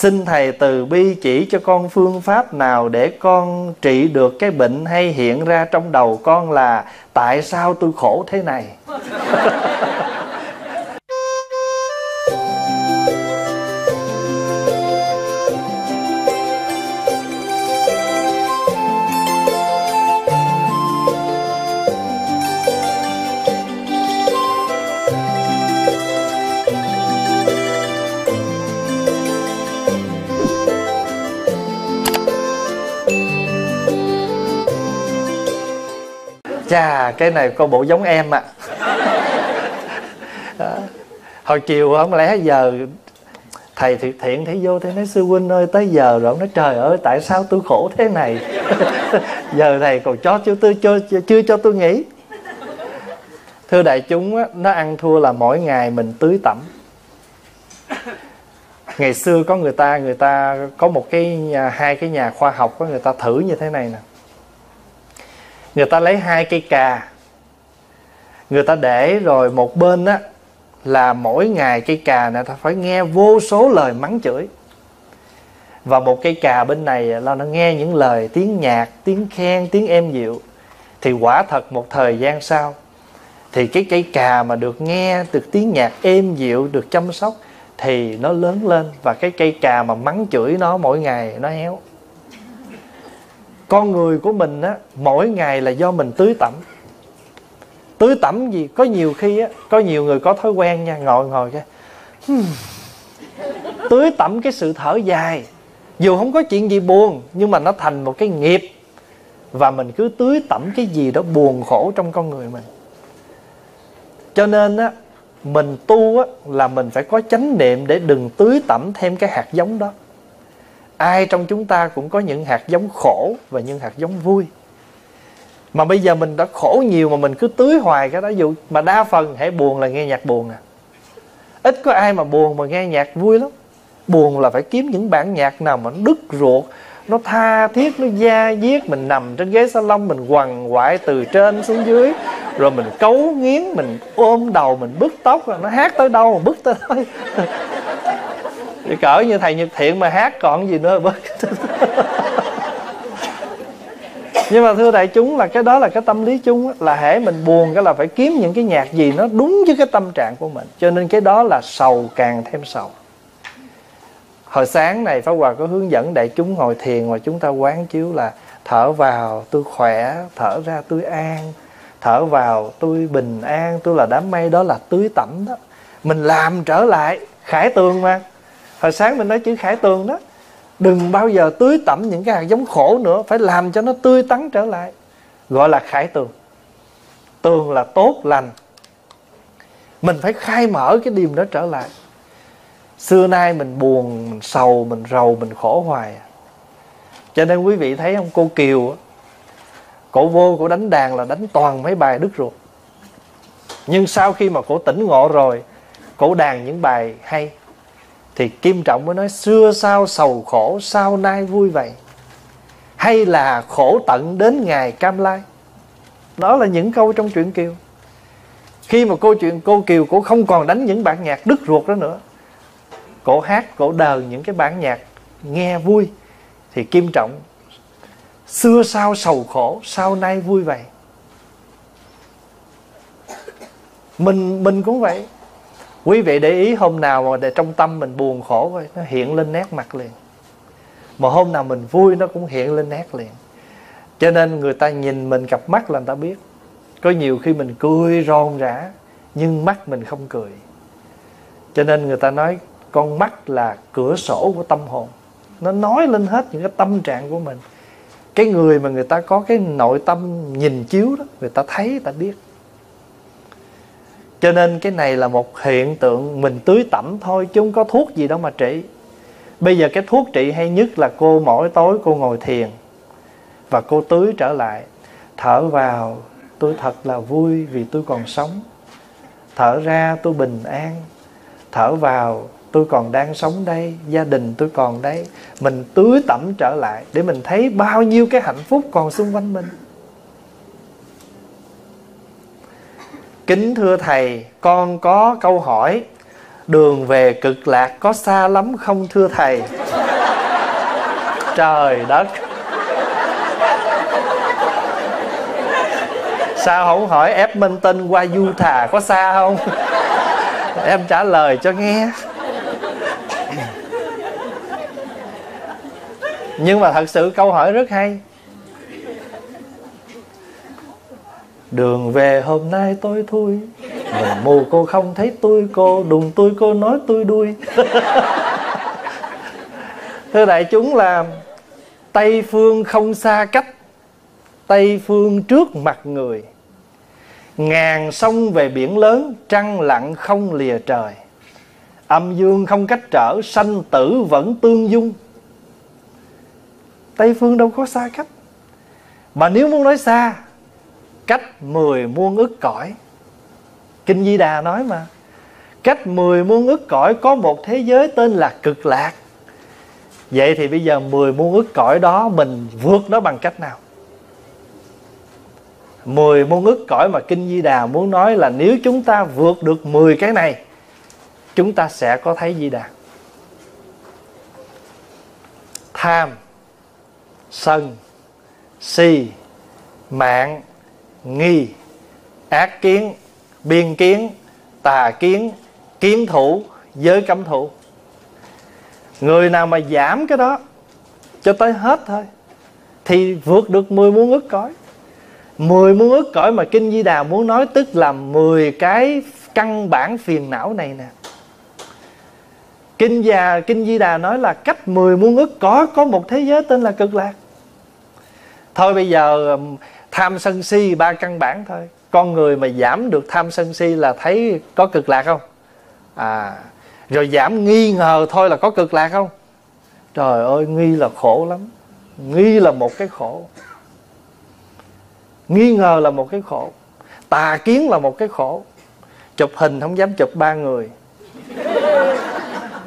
xin thầy từ bi chỉ cho con phương pháp nào để con trị được cái bệnh hay hiện ra trong đầu con là tại sao tôi khổ thế này? Chà cái này coi bộ giống em ạ. À. hồi chiều không lẽ giờ thầy thiệt thiện thấy vô thế nói sư huynh ơi tới giờ rồi. Ông nói trời ơi tại sao tôi khổ thế này? Giờ thầy còn cho chưa tôi chưa, chưa cho tôi nghỉ. Thưa đại chúng á, nó ăn thua là mỗi ngày mình tưới tẩm. Ngày xưa có người ta người ta có một cái nhà, hai cái nhà khoa học có người ta thử như thế này nè người ta lấy hai cây cà. Người ta để rồi một bên á, là mỗi ngày cây cà này ta phải nghe vô số lời mắng chửi. Và một cây cà bên này là nó nghe những lời tiếng nhạc, tiếng khen, tiếng êm dịu. Thì quả thật một thời gian sau, thì cái cây cà mà được nghe, được tiếng nhạc êm dịu, được chăm sóc, thì nó lớn lên. Và cái cây cà mà mắng chửi nó mỗi ngày nó héo con người của mình á, mỗi ngày là do mình tưới tẩm. Tưới tẩm gì? Có nhiều khi á, có nhiều người có thói quen nha, ngồi ngồi cái hmm. tưới tẩm cái sự thở dài. Dù không có chuyện gì buồn, nhưng mà nó thành một cái nghiệp. Và mình cứ tưới tẩm cái gì đó buồn khổ trong con người mình. Cho nên á, mình tu á, là mình phải có chánh niệm để đừng tưới tẩm thêm cái hạt giống đó ai trong chúng ta cũng có những hạt giống khổ và những hạt giống vui. Mà bây giờ mình đã khổ nhiều mà mình cứ tưới hoài cái đó dụ mà đa phần hãy buồn là nghe nhạc buồn à. Ít có ai mà buồn mà nghe nhạc vui lắm. Buồn là phải kiếm những bản nhạc nào mà nó đứt ruột, nó tha thiết, nó da diết. Mình nằm trên ghế salon, mình quằn quại từ trên xuống dưới, rồi mình cấu nghiến, mình ôm đầu, mình bứt tóc, rồi nó hát tới đâu mà bứt tới thì cỡ như thầy nhật thiện mà hát còn gì nữa, bớt. Nhưng mà thưa đại chúng, là cái đó là cái tâm lý chung là hễ mình buồn cái là phải kiếm những cái nhạc gì nó đúng với cái tâm trạng của mình. Cho nên cái đó là sầu càng thêm sầu. Hồi sáng này pháp hòa có hướng dẫn đại chúng ngồi thiền mà chúng ta quán chiếu là thở vào, tôi khỏe, thở ra tôi an, thở vào tôi bình an, tôi là đám mây, đó là tưới tẩm đó. Mình làm trở lại, khải tường mà hồi sáng mình nói chữ khải tường đó, đừng bao giờ tưới tẩm những cái hạt giống khổ nữa, phải làm cho nó tươi tắn trở lại. Gọi là khải tường. Tường là tốt lành. Mình phải khai mở cái điềm đó trở lại. Xưa nay mình buồn, mình sầu, mình rầu, mình khổ hoài. Cho nên quý vị thấy không, cô kiều cổ vô, cổ đánh đàn là đánh toàn mấy bài đứt ruột. Nhưng sau khi mà cổ tỉnh ngộ rồi, cổ đàn những bài hay thì kim trọng mới nói, xưa sao sầu khổ, sao nay vui vậy? Hay là khổ tận đến ngày cam lai? Đó là những câu trong truyện kiều. Khi mà câu chuyện cô kiều cô không còn đánh những bản nhạc đứt ruột đó nữa, cổ hát, cổ đờn những cái bản nhạc nghe vui, thì kim trọng, xưa sao sầu khổ, sao nay vui vậy? Mình mình cũng vậy quý vị để ý hôm nào mà để trong tâm mình buồn khổ rồi nó hiện lên nét mặt liền. Mà hôm nào mình vui, nó cũng hiện lên nét liền. Cho nên người ta nhìn mình cặp mắt là người ta biết. Có nhiều khi mình cười rôn rã, nhưng mắt mình không cười. Cho nên người ta nói, con mắt là cửa sổ của tâm hồn. Nó nói lên hết những cái tâm trạng của mình. Cái người mà người ta có cái nội tâm nhìn chiếu đó, người ta thấy, người ta biết cho nên cái này là một hiện tượng mình tưới tẩm thôi, chứ không có thuốc gì đâu mà trị. Bây giờ cái thuốc trị hay nhất là cô mỗi tối cô ngồi thiền và cô tưới trở lại. Thở vào, tôi thật là vui vì tôi còn sống. Thở ra, tôi bình an. Thở vào, tôi còn đang sống đây, gia đình tôi còn đây. Mình tưới tẩm trở lại để mình thấy bao nhiêu cái hạnh phúc còn xung quanh mình. Kính thưa Thầy, con có câu hỏi đường về cực lạc có xa lắm không thưa thầy? Trời đất! Sao không hỏi ép minh tinh qua du thà có xa không? Em trả lời cho nghe. Nhưng mà thật sự câu hỏi rất hay. Đường về hôm nay tôi thui. Mình mù cô không thấy tôi, cô đùng tôi cô nói tôi đuôi. Thưa đại chúng là tây phương không xa cách, tây phương trước mặt người. Ngàn sông về biển lớn, trăng lặng không lìa trời. Âm dương không cách trở, sanh tử vẫn tương dung. Tây phương đâu có xa cách. Mà nếu muốn nói xa cách mười muôn ức cõi. Kinh di đà nói mà, cách mười muôn ức cõi có một thế giới tên là cực lạc. Vậy thì bây giờ mười muôn ức cõi đó mình vượt nó bằng cách nào? Mười muôn ức cõi mà kinh di đà muốn nói là nếu chúng ta vượt được 10 cái này, chúng ta sẽ có thấy di đà. Tham, sân, si, mạng nghi, ác kiến, biên kiến, tà kiến kiến thủ, giới cấm thủ. Người nào mà giảm cái đó cho tới hết thôi, thì vượt được 10 muôn ức cõi. 10 muôn ức cõi mà Kinh Di Đà muốn nói tức là 10 cái căn bản phiền não này nè. Kinh già Kinh Di Đà nói là cách 10 muôn ức có có một thế giới tên là cực lạc. Thôi bây giờ tham sân si ba căn bản thôi. Con người mà giảm được tham sân si là thấy có cực lạc không? À rồi giảm nghi ngờ thôi là có cực lạc không? Trời ơi, nghi là khổ lắm. Nghi là một cái khổ. Nghi ngờ là một cái khổ. Tà kiến là một cái khổ. Chụp hình không dám chụp ba người.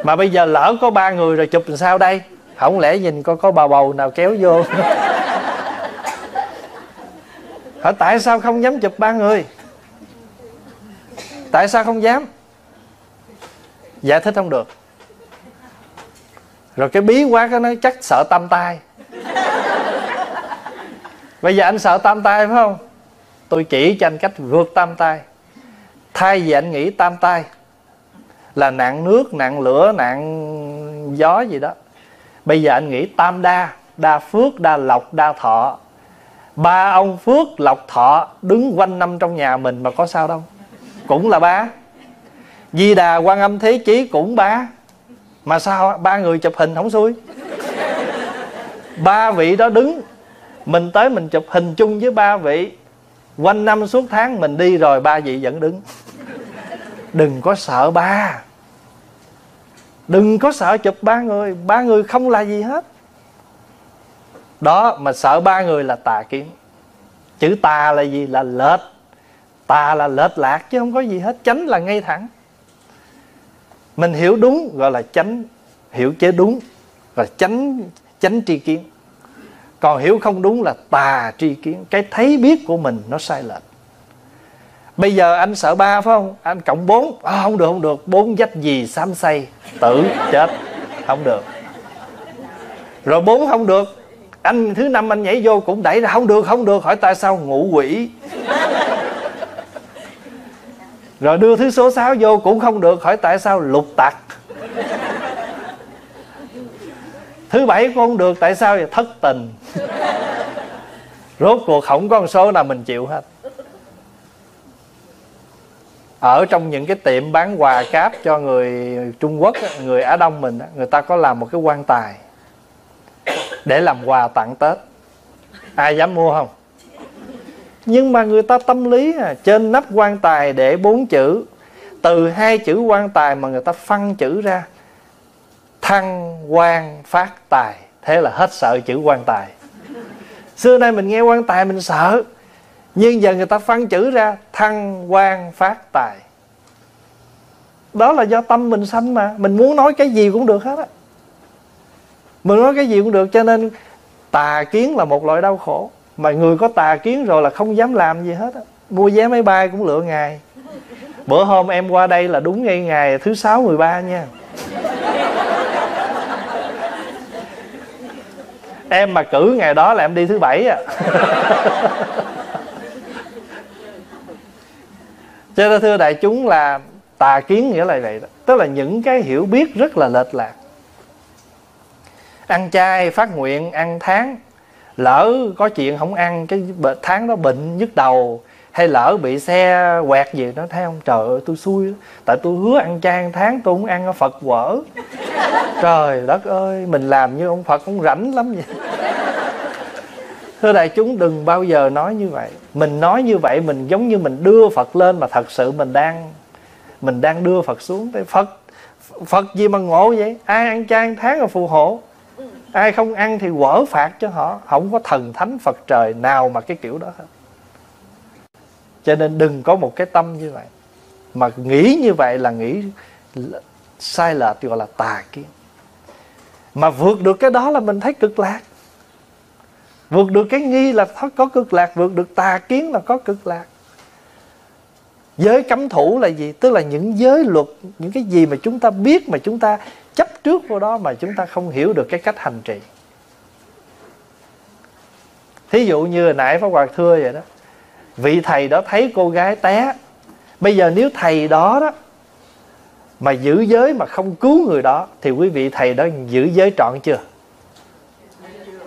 Mà bây giờ lỡ có ba người rồi chụp làm sao đây? Không lẽ nhìn có có bà bầu nào kéo vô? Hỏi tại sao không dám chụp ba người? Tại sao không dám? Giải thích không được. Rồi cái bí quá, cái nó chắc sợ tam tai. Bây giờ anh sợ tam tai phải không? Tôi chỉ cho anh cách vượt tam tai. Thay vì anh nghĩ tam tai là nạn nước, nạn lửa, nạn gió gì đó. Bây giờ anh nghĩ tam đa đa phước, đa lộc, đa thọ ba ông phước, lộc thọ đứng quanh năm trong nhà mình mà có sao đâu. Cũng là ba. Di đà quan âm thế chí cũng ba. Mà sao ba người chụp hình không xui? Ba vị đó đứng. Mình tới mình chụp hình chung với ba vị. Quanh năm suốt tháng mình đi rồi ba vị vẫn đứng. Đừng có sợ ba. Đừng có sợ chụp ba người. Ba người không là gì hết đó mà sợ ba người là tà kiến. Chữ tà là gì? Là lệch. Tà là lệch lạc chứ không có gì hết. Chánh là ngay thẳng. Mình hiểu đúng gọi là chánh. Hiểu chế đúng là chánh chánh tri kiến. Còn hiểu không đúng là tà tri kiến. Cái thấy biết của mình nó sai lệch. Bây giờ anh sợ ba phải không? Anh cộng bốn. À, không được không được. Bốn dách gì xám say tử chết. Không được. Rồi bốn không được anh thứ năm anh nhảy vô cũng đẩy ra, không được không được, hỏi tại sao ngủ quỷ? Rồi đưa thứ số 6 vô cũng không được, hỏi tại sao lục tặc? Thứ bảy cũng không được, tại sao thất tình? Rốt cuộc không có con số nào mình chịu hết. Ở trong những cái tiệm bán quà cáp cho người Trung Quốc người Á Đông mình người ta có làm một cái quan tài để làm quà tặng tết. Ai dám mua không? Nhưng mà người ta tâm lý à, trên nắp quan tài để bốn chữ từ hai chữ quan tài mà người ta phân chữ ra thăng quan phát tài thế là hết sợ chữ quan tài. Xưa nay mình nghe quan tài mình sợ nhưng giờ người ta phân chữ ra thăng quan phát tài. Đó là do tâm mình sanh mà mình muốn nói cái gì cũng được hết á mình nói cái gì cũng được, cho nên tà kiến là một loại đau khổ. Mà người có tà kiến rồi là không dám làm gì hết á. Mua vé máy bay cũng lựa ngày. Bữa hôm em qua đây là đúng ngay ngày thứ sáu 13 nha. Em mà cử ngày đó là em đi thứ bảy à cho nên thưa đại chúng là tà kiến nghĩa là vậy đó. Tức là những cái hiểu biết rất là lệch lạc ăn chay, phát nguyện, ăn tháng. Lỡ có chuyện không ăn, cái tháng đó bệnh nhức đầu. Hay lỡ bị xe quẹt gì nó thấy không, trời ơi, tôi xui tại tôi hứa ăn chay ăn tháng, tôi không ăn ở phật quở. Trời đất ơi, mình làm như ông phật cũng rảnh lắm vậy. Thưa đại chúng, đừng bao giờ nói như vậy. Mình nói như vậy, mình giống như mình đưa phật lên mà thật sự mình đang mình đang đưa phật xuống tới phật. Phật gì mà ngộ vậy? Ai ăn chay ăn tháng là phù hộ? Ai không ăn thì quở phạt cho họ. Không có thần thánh phật trời nào mà cái kiểu đó hết. Cho nên đừng có một cái tâm như vậy. Mà nghĩ như vậy là nghĩ sai lệch gọi là tà kiến. Mà vượt được cái đó là mình thấy cực lạc. Vượt được cái nghi là có cực lạc, vượt được tà kiến là có cực lạc. Giới cấm thủ là gì? Tức là những giới luật, những cái gì mà chúng ta biết, mà chúng ta chấp trước vào đó mà chúng ta không hiểu được cái cách hành trì. Thí dụ như hồi nãy pháp hòa thưa vậy đó, vị thầy đó thấy cô gái té, bây giờ nếu thầy đó đó mà giữ giới mà không cứu người đó, thì quý vị thầy đó giữ giới trọn chưa?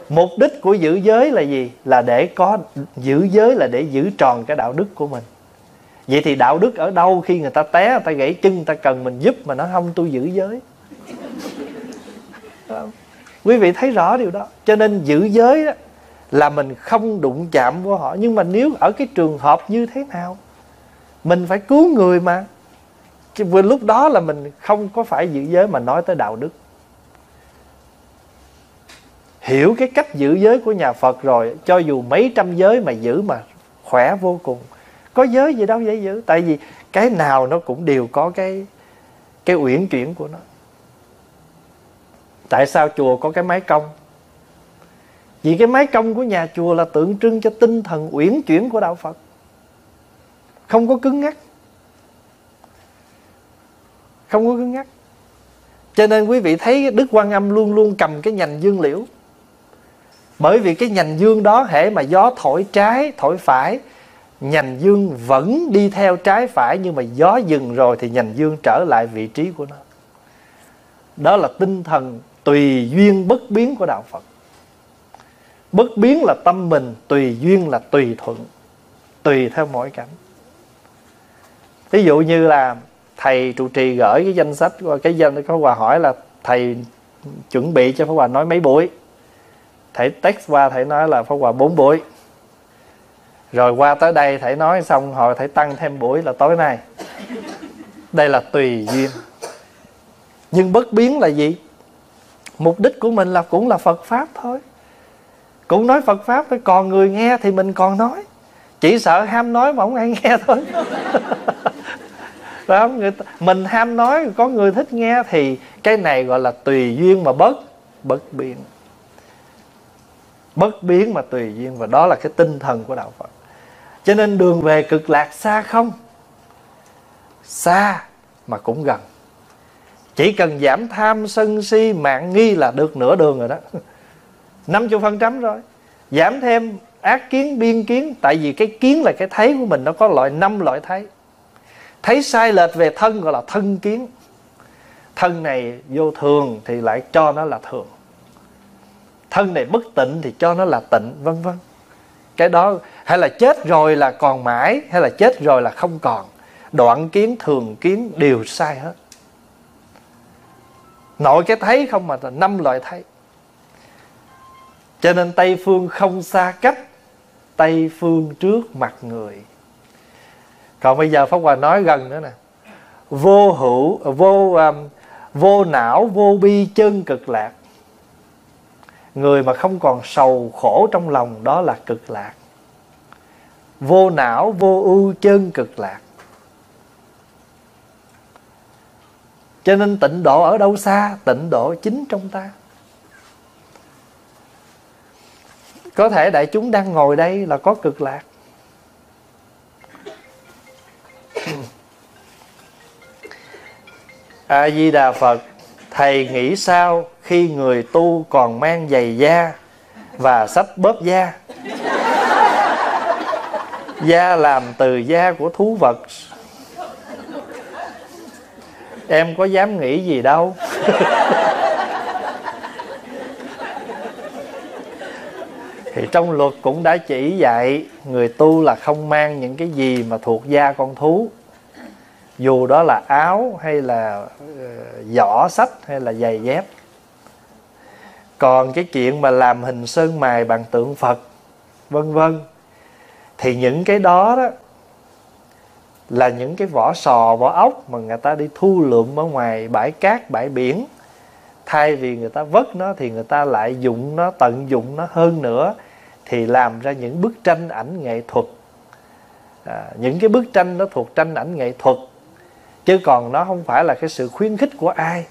Mục đích của giữ giới là gì? Là để có, giữ giới là để giữ tròn cái đạo đức của mình. Vậy thì đạo đức ở đâu khi người ta té, người ta gãy chân, người ta cần mình giúp mà nó không tôi giữ giới? Vâng. quý vị thấy rõ điều đó. Cho nên giữ giới đó là mình không đụng chạm vô họ. Nhưng mà nếu ở cái trường hợp như thế nào, mình phải cứu người mà. Vừa lúc đó là mình không có phải giữ giới mà nói tới đạo đức. Hiểu cái cách giữ giới của nhà Phật rồi, cho dù mấy trăm giới mà giữ mà khỏe vô cùng. Có giới gì đâu dễ giữ. Tại vì cái nào nó cũng đều có cái cái uyển chuyển của nó tại sao chùa có cái mái cong? Vì cái mái cong của nhà chùa là tượng trưng cho tinh thần uyển chuyển của đạo Phật. Không có cứng ngắc. Không có cứng ngắc. Cho nên quý vị thấy Đức Quan Âm luôn luôn cầm cái nhành dương liễu. Bởi vì cái nhành dương đó hệ mà gió thổi trái, thổi phải, nhành dương vẫn đi theo trái phải nhưng mà gió dừng rồi thì nhành dương trở lại vị trí của nó. Đó là tinh thần tùy duyên bất biến của đạo phật. Bất biến là tâm mình, tùy duyên là tùy thuận, tùy theo mỗi cảnh. Ví dụ như là thầy trụ trì gửi cái danh sách qua cái danh có quà hỏi là thầy chuẩn bị cho pháp hòa nói mấy buổi. Thầy text qua, thầy nói là pháp hòa bốn buổi. Rồi qua tới đây thầy nói xong, hồi thầy tăng thêm buổi là tối nay. Đây là tùy duyên. Nhưng bất biến là gì? Mục đích của mình là cũng là phật pháp thôi. Cũng nói phật pháp thôi còn người nghe thì mình còn nói. Chỉ sợ ham nói mà không ai nghe thôi. Phải không người ta, mình ham nói có người thích nghe thì cái này gọi là tùy duyên mà bất bất biến bất biến mà tùy duyên và đó là cái tinh thần của đạo phật. Cho nên đường về cực lạc xa không? Xa mà cũng gần chỉ cần giảm tham sân si, mạng nghi là được nửa đường rồi đó. 50 phần trăm rồi. Giảm thêm ác kiến, biên kiến, tại vì cái kiến là cái thấy của mình, nó có loại năm, loại thấy. Thấy sai lệch về thân gọi là thân kiến. Thân này vô thường thì lại cho nó là thường. Thân này bất tịnh thì cho nó là tịnh, vân vân. Cái đó, hay là chết rồi là còn mãi, hay là chết rồi là không còn. Đoạn kiến, thường kiến đều sai hết nội cái thấy không mà là năm loại thấy. Cho nên tây phương không xa cách tây phương trước mặt người. Còn bây giờ pháp hòa nói gần nữa nè. Vô hữu vô um, vô não vô bi chân cực lạc. Người mà không còn sầu khổ trong lòng đó là cực lạc. Vô não vô ưu chân cực lạc. Cho nên tịnh độ ở đâu xa, tịnh độ chính trong ta. Có thể đại chúng đang ngồi đây là có cực lạc. A di đà phật, thầy nghĩ sao khi người tu còn mang giày da và sách bóp da? Da làm từ da của thú vật em có dám nghĩ gì đâu. Thì trong luật cũng đã chỉ dạy người tu là không mang những cái gì mà thuộc da con thú. Dù đó là áo hay là uh, giỏ sách hay là giày dép. Còn cái chuyện mà làm hình sơn mài bằng tượng phật vân vân thì những cái đó đó là những cái vỏ sò vỏ ốc mà người ta đi thu lượm ở ngoài bãi cát bãi biển. Thay vì người ta vất nó thì người ta lại dụng nó tận dụng nó hơn nữa thì làm ra những bức tranh ảnh nghệ thuật. À, những cái bức tranh nó thuộc tranh ảnh nghệ thuật chứ còn nó không phải là cái sự khuyến khích của ai.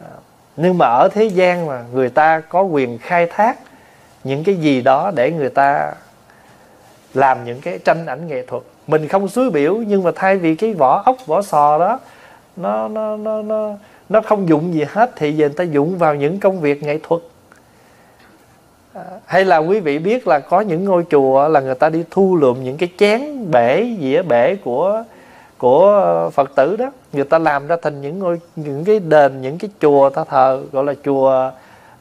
À, nhưng mà ở thế gian mà người ta có quyền khai thác những cái gì đó để người ta làm những cái tranh ảnh nghệ thuật mình không suối biểu nhưng mà thay vì cái vỏ ốc vỏ sò đó nó nó nó nó nó không dụng gì hết thì giờ người ta dụng vào những công việc nghệ thuật. À, hay là quý vị biết là có những ngôi chùa là người ta đi thu lượm những cái chén bể dĩa bể của của phật tử đó. Người ta làm ra thành những ngôi những cái đền những cái chùa ta thờ gọi là chùa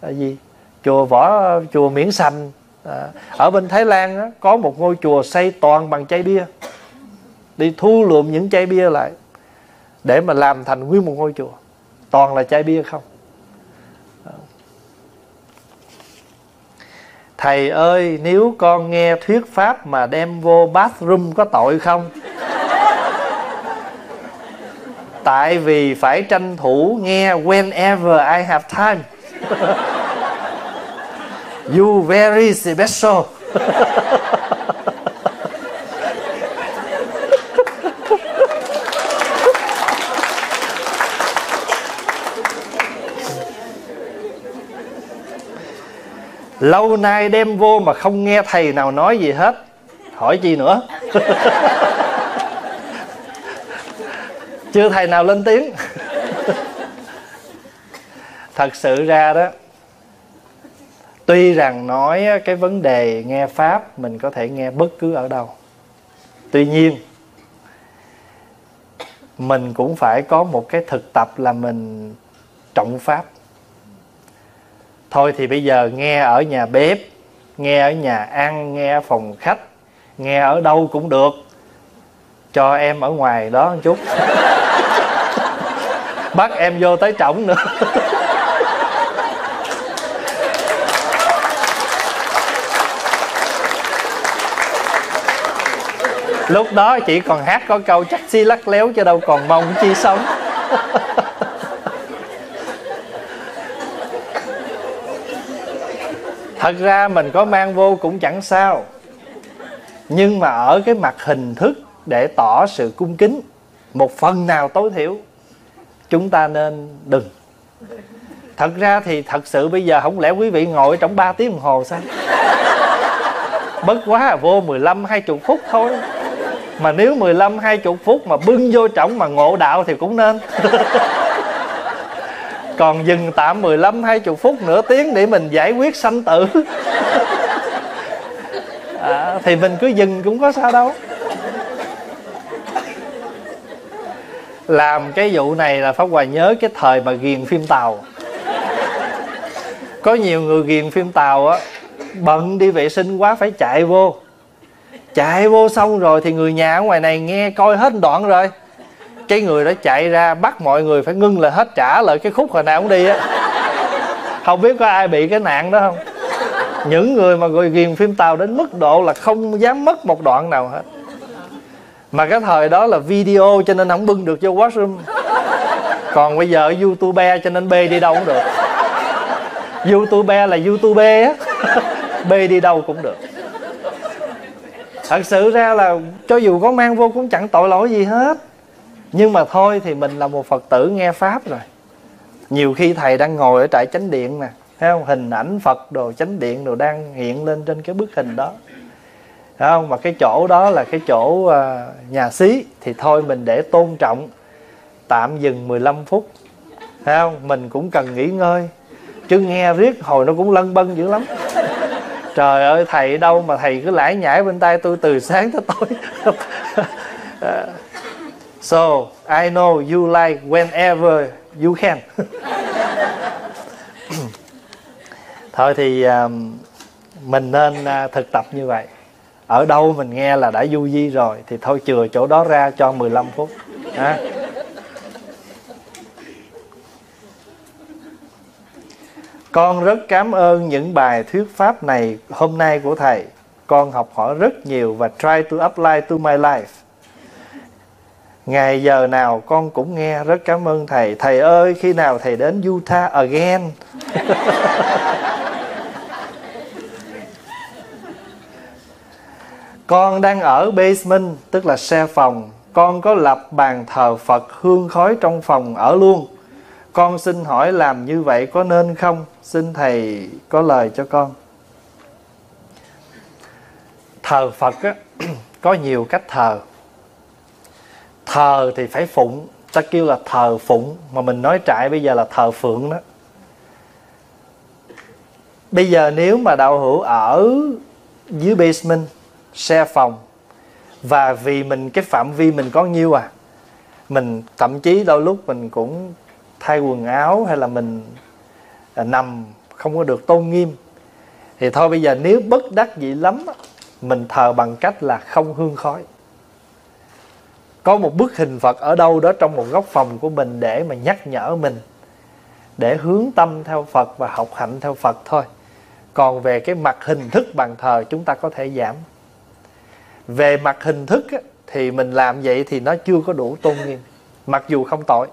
là gì? Chùa võ chùa miễn sành. À, ở bên thái lan có một ngôi chùa xây toàn bằng chai bia đi thu lượm những chai bia lại để mà làm thành nguyên một ngôi chùa. Toàn là chai bia không? Thầy ơi, nếu con nghe thuyết pháp mà đem vô bathroom có tội không? Tại vì phải tranh thủ nghe whenever I have time. You very special. Lâu nay đem vô mà không nghe thầy nào nói gì hết. Hỏi chi nữa? Chưa thầy nào lên tiếng. Thật sự ra đó, tuy rằng nói cái vấn đề nghe pháp, mình có thể nghe bất cứ ở đâu. Tuy nhiên, mình cũng phải có một cái thực tập là mình trọng pháp thôi thì bây giờ nghe ở nhà bếp, nghe ở nhà ăn, nghe ở phòng khách, nghe ở đâu cũng được. Cho em ở ngoài đó một chút. Bắt em vô tới trỏng nữa. Lúc đó chỉ còn hát có câu chắc xi lắc léo chứ đâu còn mong chi sống. thật ra mình có mang vô cũng chẳng sao. Nhưng mà ở cái mặt hình thức để tỏ sự cung kính, một phần nào tối thiểu, chúng ta nên đừng. Thật ra thì thật sự bây giờ không lẽ quý vị ngồi trong 3 tiếng đồng hồ sao? Bất quá là vô 15 20 phút thôi. Mà nếu 15 20 phút mà bưng vô trọng mà ngộ đạo thì cũng nên. còn dừng tạm 15 20 phút nửa tiếng để mình giải quyết sanh tử. À, thì mình cứ dừng cũng có sao đâu. Làm cái vụ này là pháp hòa nhớ cái thời mà ghiền phim tàu. Có nhiều người ghiền phim tàu á bận đi vệ sinh quá phải chạy vô. Chạy vô xong rồi thì người nhà ở ngoài này nghe coi hết đoạn rồi cái người đó chạy ra, bắt mọi người phải ngưng là hết trả lại cái khúc hồi nào cũng đi á. Không biết có ai bị cái nạn đó không? Những người mà gọi ghiền phim tàu đến mức độ là không dám mất một đoạn nào hết. Mà cái thời đó là video cho nên không bưng được vô washroom. Còn bây giờ youtube cho nên bê đi đâu cũng được. Youtube là youtube á bê đi đâu cũng được. Thật sự ra là cho dù có mang vô cũng chẳng tội lỗi gì hết nhưng mà thôi thì mình là một phật tử nghe pháp rồi. Nhiều khi thầy đang ngồi ở trại chánh điện nè thấy không? Hình ảnh phật đồ chánh điện đồ đang hiện lên trên cái bức hình đó. Thấy không? Mà cái chỗ đó là cái chỗ à, nhà xí, thì thôi mình để tôn trọng, tạm dừng 15 phút. Thấy không? Mình cũng cần nghỉ ngơi. Chứ nghe riết hồi nó cũng lân bân dữ lắm. Trời ơi, thầy đâu mà thầy cứ lải nhải bên tay tôi từ sáng tới tối. À, so I know you like whenever you can. Thôi thì um, mình nên uh, thực tập như vậy. Ở đâu mình nghe là đã du di rồi thì thôi chừa chỗ đó ra cho 15 phút. Ha con rất cảm ơn những bài thuyết pháp này hôm nay của thầy. Con học hỏi rất nhiều và try to apply to my life ngày giờ nào con cũng nghe. Rất cảm ơn thầy. Thầy ơi khi nào thầy đến Utah again? Con đang ở basement tức là xe phòng. Con có lập bàn thờ Phật hương khói trong phòng ở luôn. Con xin hỏi làm như vậy có nên không? Xin thầy có lời cho con. Thờ phật á, có nhiều cách thờ thờ thì phải phụng. Ta kêu là thờ phụng mà mình nói trại bây giờ là thờ phượng đó. Bây giờ nếu mà đạo hữu ở dưới basement xe phòng và vì mình cái phạm vi mình có nhiêu à mình thậm chí đôi lúc mình cũng thay quần áo hay là mình à, nằm không có được tôn nghiêm thì thôi bây giờ nếu bất đắc dĩ lắm mình thờ bằng cách là không hương khói có một bức hình Phật ở đâu đó trong một góc phòng của mình để mà nhắc nhở mình, để hướng tâm theo Phật và học hạnh theo Phật thôi. Còn về cái mặt hình thức bàn thờ, chúng ta có thể giảm. Về mặt hình thức thì mình làm vậy thì nó chưa có đủ tôn nghiêm, mặc dù không tội.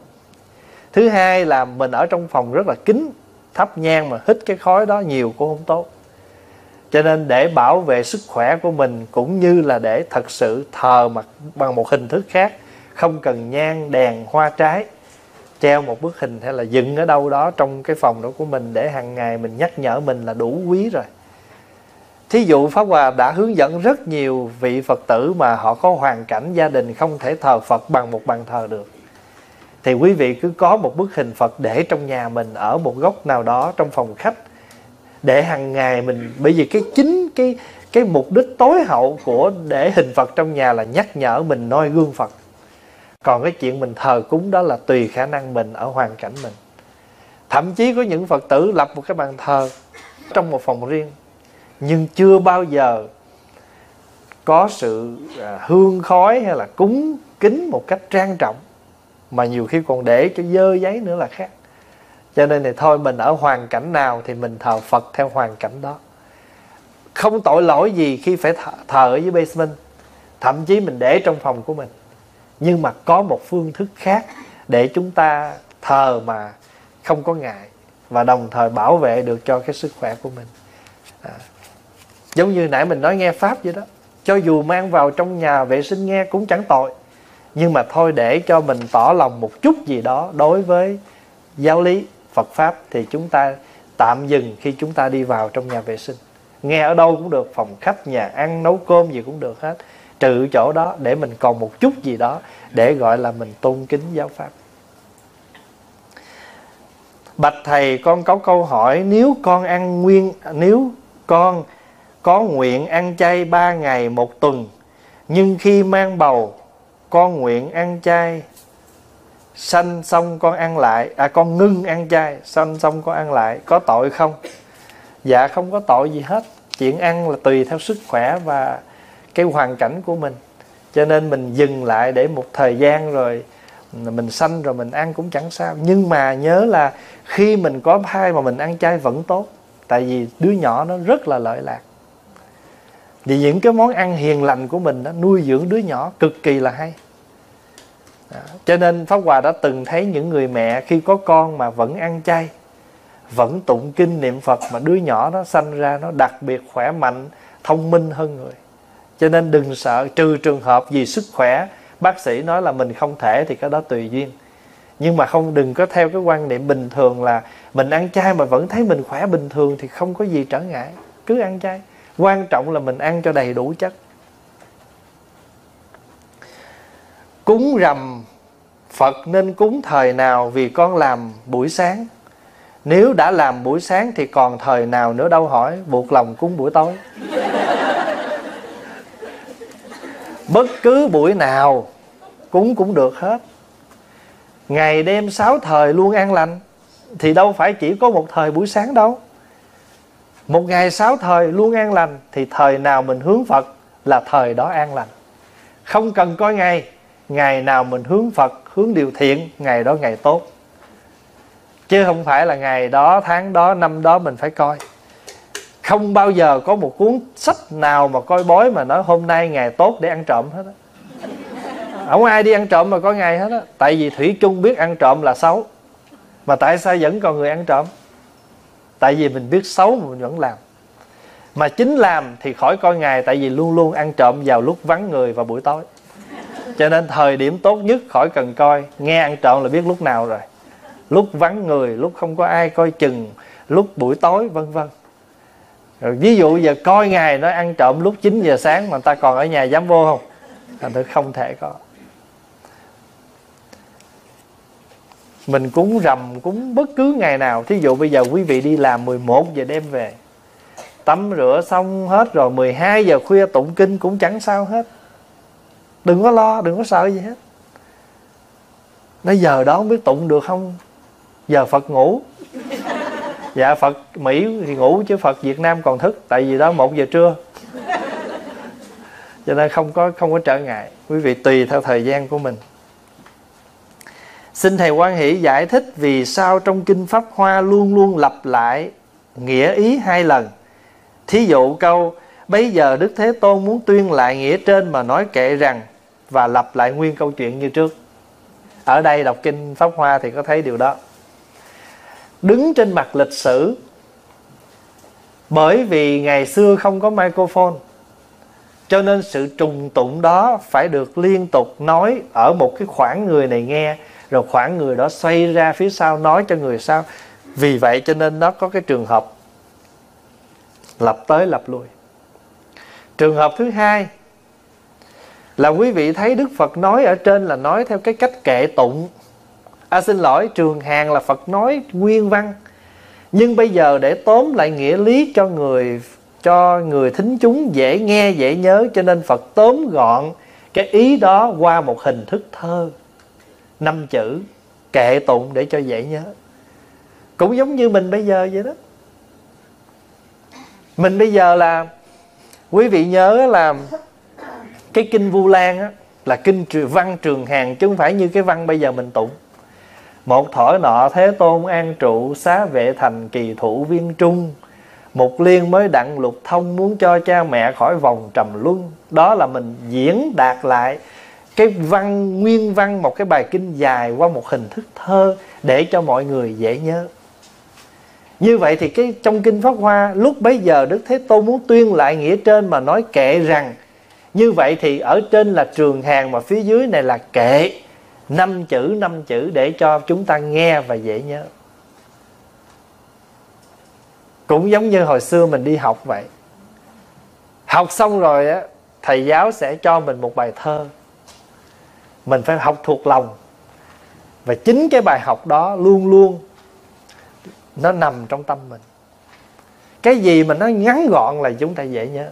Thứ hai là mình ở trong phòng rất là kín, thắp nhang mà hít cái khói đó nhiều cũng không tốt cho nên để bảo vệ sức khỏe của mình cũng như là để thật sự thờ mặt bằng một hình thức khác, không cần nhang, đèn, hoa trái. Treo một bức hình hay là dựng ở đâu đó trong cái phòng đó của mình để hàng ngày mình nhắc nhở mình là đủ quý rồi. Thí dụ pháp hòa đã hướng dẫn rất nhiều vị phật tử mà họ có hoàn cảnh gia đình không thể thờ phật bằng một bàn thờ được. Thì quý vị cứ có một bức hình Phật để trong nhà mình ở một góc nào đó trong phòng khách để hàng ngày mình, bởi vì cái chính cái cái mục đích tối hậu của để hình Phật trong nhà là nhắc nhở mình noi gương Phật. Còn cái chuyện mình thờ cúng đó là tùy khả năng mình ở hoàn cảnh mình. Thậm chí có những Phật tử lập một cái bàn thờ trong một phòng riêng, nhưng chưa bao giờ có sự à, hương khói hay là cúng kính một cách trang trọng, mà nhiều khi còn để cho dơ giấy nữa là khác cho nên thì thôi mình ở hoàn cảnh nào thì mình thờ Phật theo hoàn cảnh đó. Không tội lỗi gì khi phải thờ, thờ ở dưới basement. Thậm chí mình để trong phòng của mình. Nhưng mà có một phương thức khác để chúng ta thờ mà không có ngại và đồng thời bảo vệ được cho cái sức khỏe của mình. À. giống như nãy mình nói nghe pháp vậy đó. Cho dù mang vào trong nhà vệ sinh nghe cũng chẳng tội. Nhưng mà thôi để cho mình tỏ lòng một chút gì đó đối với giáo lý. Phật pháp thì chúng ta tạm dừng khi chúng ta đi vào trong nhà vệ sinh. Nghe ở đâu cũng được, phòng khách, nhà ăn, nấu cơm gì cũng được hết. Trừ chỗ đó để mình còn một chút gì đó để gọi là mình tôn kính giáo pháp. Bạch thầy, con có câu hỏi, nếu con ăn nguyên, nếu con có nguyện ăn chay ba ngày một tuần, nhưng khi mang bầu, con nguyện ăn chay sanh xong con ăn lại à con ngưng ăn chay, sanh xong con ăn lại, có tội không? Dạ không có tội gì hết. Chuyện ăn là tùy theo sức khỏe và cái hoàn cảnh của mình. Cho nên mình dừng lại để một thời gian rồi mình sanh rồi mình ăn cũng chẳng sao. Nhưng mà nhớ là khi mình có thai mà mình ăn chay vẫn tốt. Tại vì đứa nhỏ nó rất là lợi lạc. Vì những cái món ăn hiền lành của mình nó nuôi dưỡng đứa nhỏ cực kỳ là hay đó. cho nên pháp hòa đã từng thấy những người mẹ khi có con mà vẫn ăn chay, vẫn tụng kinh niệm phật mà đứa nhỏ nó sanh ra nó đặc biệt khỏe mạnh, thông minh hơn người. Cho nên đừng sợ trừ trường hợp vì sức khỏe, bác sĩ nói là mình không thể thì cái đó tùy duyên. Nhưng mà không, đừng có theo cái quan niệm bình thường là mình ăn chay mà vẫn thấy mình khỏe bình thường thì không có gì trở ngại, cứ ăn chay. Quan trọng là mình ăn cho đầy đủ chất. Cúng rằm. Phật nên cúng thời nào vì con làm buổi sáng. Nếu đã làm buổi sáng thì còn thời nào nữa đâu hỏi, Buộc lòng cúng buổi tối. Bất cứ buổi nào, cúng cũng được hết. Ngày đêm sáu thời luôn an lành, Thì đâu phải chỉ có một thời buổi sáng đâu. Một ngày sáu thời luôn an lành, Thì thời nào mình hướng Phật là thời đó an lành. Không cần coi ngày Ngày nào mình hướng Phật, Hướng điều thiện, Ngày đó ngày tốt. Chứ không phải là ngày đó, Tháng đó, Năm đó mình phải coi. Không bao giờ có một cuốn sách nào Mà coi bói mà nói hôm nay ngày tốt để ăn trộm hết á. Không ai đi ăn trộm mà có ngày hết á. Tại vì thủy chung biết ăn trộm là xấu. Mà tại sao vẫn còn người ăn trộm? Tại vì mình biết xấu mà mình vẫn làm. Mà chính làm thì khỏi coi ngày, tại vì luôn luôn ăn trộm vào lúc vắng người và buổi tối cho nên thời điểm tốt nhất khỏi cần coi, nghe ăn trộm là biết lúc nào rồi. Lúc vắng người, lúc không có ai coi chừng, lúc buổi tối, vân vân. Rồi ví dụ giờ coi ngày nó ăn trộm lúc 9 giờ sáng mà ta còn ở nhà dám vô không? Thành thử không thể có. Mình cúng rằm, cúng bất cứ ngày nào. Thí dụ bây giờ quý vị đi làm 11 giờ đêm về, tắm rửa xong hết rồi 12 giờ khuya tụng kinh cũng chẳng sao hết đừng có lo, đừng có sợ gì hết. Nói giờ đó không biết tụng được không? Giờ phật ngủ. Dạ phật mỹ thì ngủ chứ phật việt nam còn thức, tại vì đó một giờ trưa. Cho nên không có không có trở ngại. Quý vị tùy theo thời gian của mình. Xin Thầy quan hỷ giải thích vì sao trong Kinh Pháp Hoa luôn luôn lặp lại nghĩa ý hai lần. Thí dụ câu, Bây giờ Đức Thế Tôn muốn tuyên lại nghĩa trên mà nói kệ rằng và lặp lại nguyên câu chuyện như trước. Ở đây đọc Kinh Pháp Hoa thì có thấy điều đó. Đứng trên mặt lịch sử, bởi vì ngày xưa không có microphone, cho nên sự trùng tụng đó phải được liên tục nói ở một cái khoảng người này nghe, rồi khoảng người đó xoay ra phía sau nói cho người sau vì vậy cho nên nó có cái trường hợp lặp tới lặp lui trường hợp thứ hai là quý vị thấy đức phật nói ở trên là nói theo cái cách kệ tụng. À xin lỗi, trường hàng là phật nói nguyên văn. Nhưng bây giờ để tóm lại nghĩa lý cho người cho người thính chúng dễ nghe, dễ nhớ, cho nên phật tóm gọn cái ý đó qua một hình thức thơ. Năm chữ, kệ tụng để cho dễ nhớ. Cũng giống như mình bây giờ vậy đó. Mình bây giờ là, quý vị nhớ là cái kinh vu lan á, là kinh văn trường hàng chứ không phải như cái văn bây giờ mình tụng. Một thở nọ thế tôn an trụ, xá vệ thành kỳ thủ viên trung. Một liên mới đặng lục thông muốn cho cha mẹ khỏi vòng trầm luân. Đó là mình diễn đạt lại cái văn, nguyên văn một cái bài kinh dài qua một hình thức thơ để cho mọi người dễ nhớ. Như vậy thì cái trong kinh pháp hoa, lúc bấy giờ đức thế tôn muốn tuyên lại nghĩa trên mà nói kệ rằng như vậy thì ở trên là trường hàng mà phía dưới này là kệ. Năm chữ năm chữ để cho chúng ta nghe và dễ nhớ. Cũng giống như hồi xưa mình đi học vậy. Học xong rồi á, thầy giáo sẽ cho mình một bài thơ. Mình phải học thuộc lòng. Và chính cái bài học đó luôn luôn nó nằm trong tâm mình. Cái gì mà nó ngắn gọn là chúng ta dễ nhớ.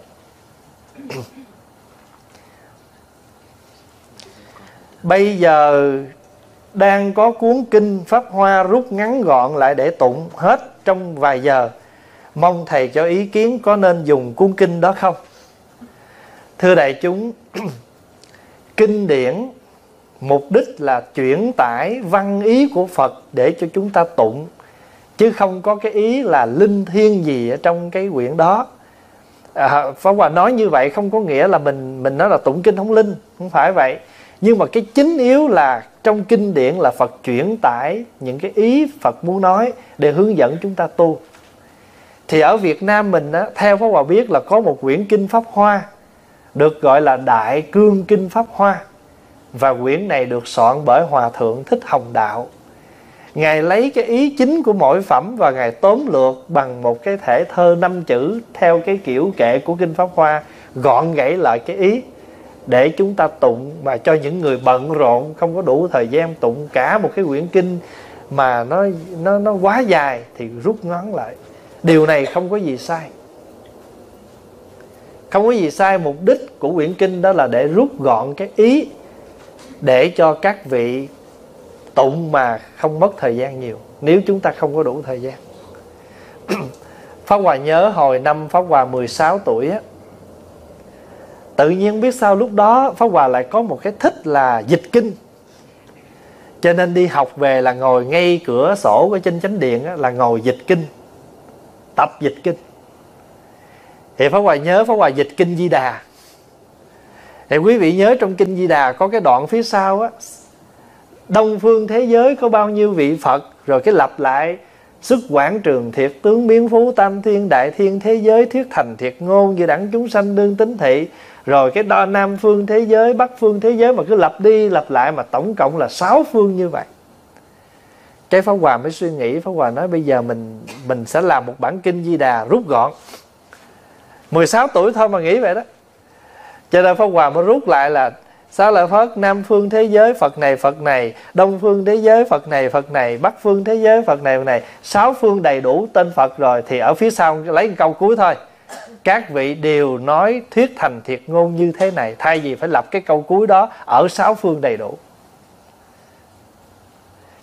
Bây giờ đang có cuốn kinh pháp hoa rút ngắn gọn lại để tụng hết trong vài giờ. Mong thầy cho ý kiến có nên dùng cuốn kinh đó không? Thưa đại chúng kinh điển mục đích là chuyển tải văn ý của Phật để cho chúng ta tụng chứ không có cái ý là linh thiêng gì ở trong cái quyển đó. À, Pháp Hòa nói như vậy không có nghĩa là mình mình nói là tụng kinh không linh không phải vậy nhưng mà cái chính yếu là trong kinh điển là Phật chuyển tải những cái ý Phật muốn nói để hướng dẫn chúng ta tu. Thì ở Việt Nam mình á, theo Pháp Hòa biết là có một quyển kinh Pháp Hoa được gọi là Đại Cương Kinh Pháp Hoa. Và quyển này được soạn bởi Hòa Thượng Thích Hồng Đạo. Ngài lấy cái ý chính của mỗi phẩm và Ngài tóm lược bằng một cái thể thơ năm chữ theo cái kiểu kệ của Kinh Pháp Hoa gọn gãy lại cái ý để chúng ta tụng mà cho những người bận rộn, không có đủ thời gian tụng cả một cái quyển kinh mà nó nó nó quá dài thì rút ngắn lại. Điều này không có gì sai. Không có gì sai, mục đích của quyển kinh đó là để rút gọn cái ý, để cho các vị tụng mà không mất thời gian nhiều, nếu chúng ta không có đủ thời gian. Pháp Hòa nhớ hồi năm Pháp Hòa 16 tuổi á Tự nhiên biết sao lúc đó Pháp Hòa lại có một cái thích là dịch kinh. Cho nên đi học về là ngồi ngay cửa sổ của trên chánh điện là ngồi dịch kinh, Tập dịch kinh. Thì Pháp Hòa nhớ Pháp Hòa dịch kinh Di Đà. Thì quý vị nhớ trong kinh Di Đà có cái đoạn phía sau á, Đông phương thế giới có bao nhiêu vị Phật, Rồi cái lặp lại Sức quảng trường thiệt tướng biến phú tam thiên đại thiên thế giới thiết thành thiệt ngôn, như đẳng chúng sanh đương tính thị rồi cái đo nam phương thế giới, bắc phương thế giới mà cứ lặp đi lặp lại mà tổng cộng là sáu phương như vậy. Cái pháp hòa mới suy nghĩ, pháp hòa nói bây giờ mình mình sẽ làm một bản kinh di đà rút gọn. 16 tuổi thôi mà nghĩ vậy đó. Cho nên pháp hòa mới rút lại là Sao là Phật Nam phương thế giới, Phật này Phật này, Đông phương thế giới, Phật này Phật này, Bắc phương thế giới, Phật này Phật này. Sáu phương đầy đủ tên Phật rồi Thì ở phía sau lấy câu cuối thôi. Các vị đều nói thuyết thành thiệt ngôn như thế này, Thay vì phải lập cái câu cuối đó, Ở sáu phương đầy đủ.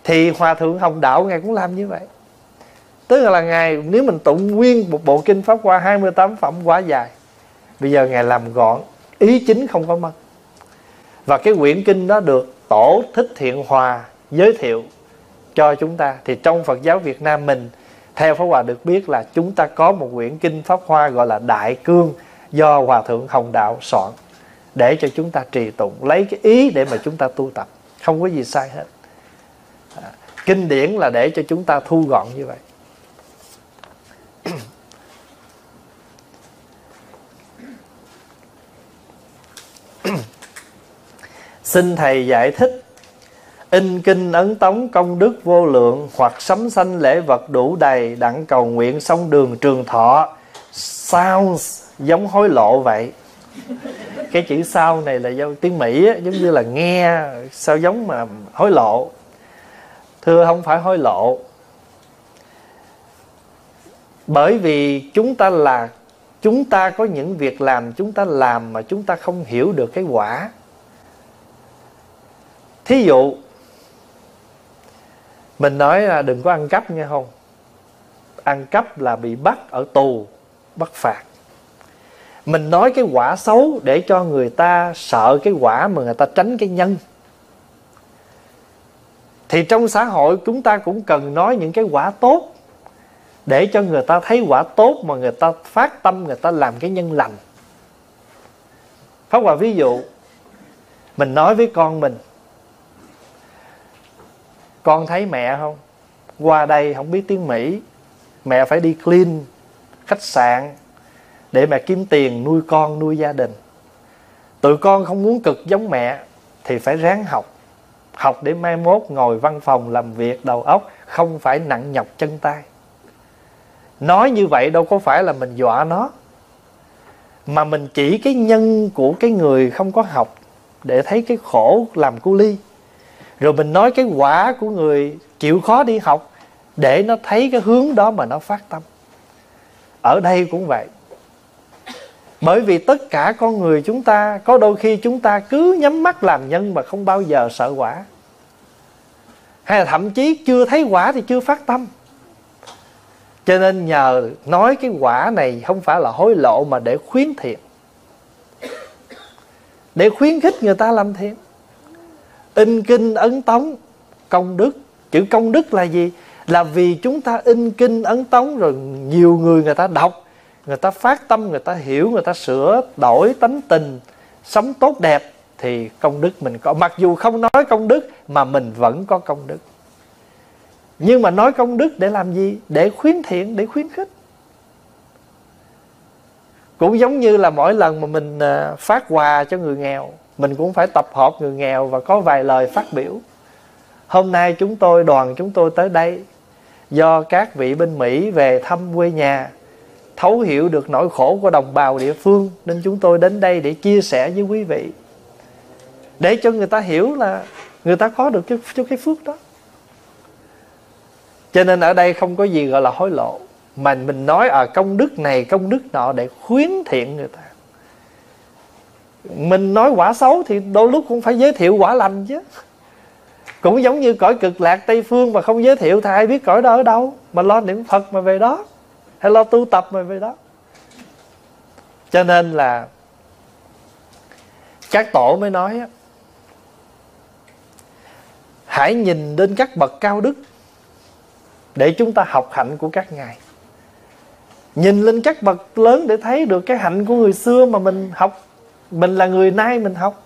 Thì Hòa Thượng Hồng Đạo Ngài cũng làm như vậy. Tức là Ngài, nếu mình tụng nguyên một bộ kinh Pháp qua 28 phẩm quá dài, Bây giờ Ngài làm gọn, Ý chính không có mất. Và cái quyển kinh đó được tổ thích thiện hòa giới thiệu cho chúng ta. Thì trong Phật giáo Việt Nam mình theo Pháp Hòa được biết là chúng ta có một quyển kinh Pháp Hoa gọi là Đại Cương do Hòa Thượng Hồng Đạo soạn để cho chúng ta trì tụng lấy cái ý để mà chúng ta tu tập. Không có gì sai hết. À, kinh điển là để cho chúng ta thu gọn như vậy. Xin Thầy giải thích In kinh ấn tống công đức vô lượng Hoặc sắm sanh lễ vật đủ đầy Đặng cầu nguyện sông đường trường thọ. Sounds giống hối lộ vậy? Cái chữ sau này là do tiếng Mỹ á, Giống như là nghe Sao giống mà hối lộ. Thưa không phải hối lộ. Bởi vì chúng ta là Chúng ta có những việc làm Chúng ta làm mà chúng ta không hiểu được cái quả. Thí dụ mình nói là đừng có ăn cắp nghe không ăn cắp là bị bắt ở tù, bắt phạt. Mình nói cái quả xấu để cho người ta sợ cái quả mà người ta tránh cái nhân. Thì trong xã hội chúng ta cũng cần nói những cái quả tốt để cho người ta thấy quả tốt mà người ta phát tâm, người ta làm cái nhân lành. Pháp Hòa ví dụ, Mình nói với con mình con thấy mẹ không? Qua đây không biết tiếng mỹ. Mẹ phải đi clean khách sạn để mẹ kiếm tiền nuôi con, nuôi gia đình. Tụi con không muốn cực giống mẹ thì phải ráng học. Học để mai mốt ngồi văn phòng làm việc đầu óc không phải nặng nhọc chân tay. Nói như vậy đâu có phải là mình dọa nó. Mà mình chỉ cái nhân của cái người không có học để thấy cái khổ làm cu ly rồi mình nói cái quả của người chịu khó đi học để nó thấy cái hướng đó mà nó phát tâm. Ở đây cũng vậy. Bởi vì tất cả con người chúng ta, có đôi khi chúng ta cứ nhắm mắt làm nhân mà không bao giờ sợ quả. Hay là thậm chí chưa thấy quả thì chưa phát tâm. Cho nên nhờ nói cái quả này không phải là hối lộ mà để khuyến thiện. Để khuyến khích người ta làm thiện in kinh ấn tống công đức. Chữ công đức là gì? Là vì chúng ta in kinh ấn tống rồi nhiều người người ta đọc, người ta phát tâm, người ta hiểu, người ta sửa đổi tánh tình, sống tốt đẹp thì công đức mình có. Mặc dù không nói công đức mà mình vẫn có công đức. Nhưng mà nói công đức để làm gì? Để khuyến thiện, để khuyến khích. Cũng giống như là mỗi lần mà mình à, phát quà cho người nghèo mình cũng phải tập hợp người nghèo và có vài lời phát biểu. Hôm nay chúng tôi đoàn chúng tôi tới đây do các vị bên mỹ về thăm quê nhà thấu hiểu được nỗi khổ của đồng bào địa phương nên chúng tôi đến đây để chia sẻ với quý vị. Để cho người ta hiểu là người ta có được cái, cho cái phước đó. Cho nên ở đây không có gì gọi là hối lộ mà mình nói ở công đức này công đức nọ để khuyến thiện người ta mình nói quả xấu thì đôi lúc cũng phải giới thiệu quả lành chứ. Cũng giống như cõi cực lạc tây phương mà không giới thiệu thì ai biết cõi đó ở đâu? Mà lo niệm phật mà về đó. Hay lo tu tập mà về đó. Cho nên là các tổ mới nói hãy nhìn đến các bậc cao đức để chúng ta học hạnh của các ngài. Nhìn lên các bậc lớn để thấy được cái hạnh của người xưa mà mình học mình là người nay mình học.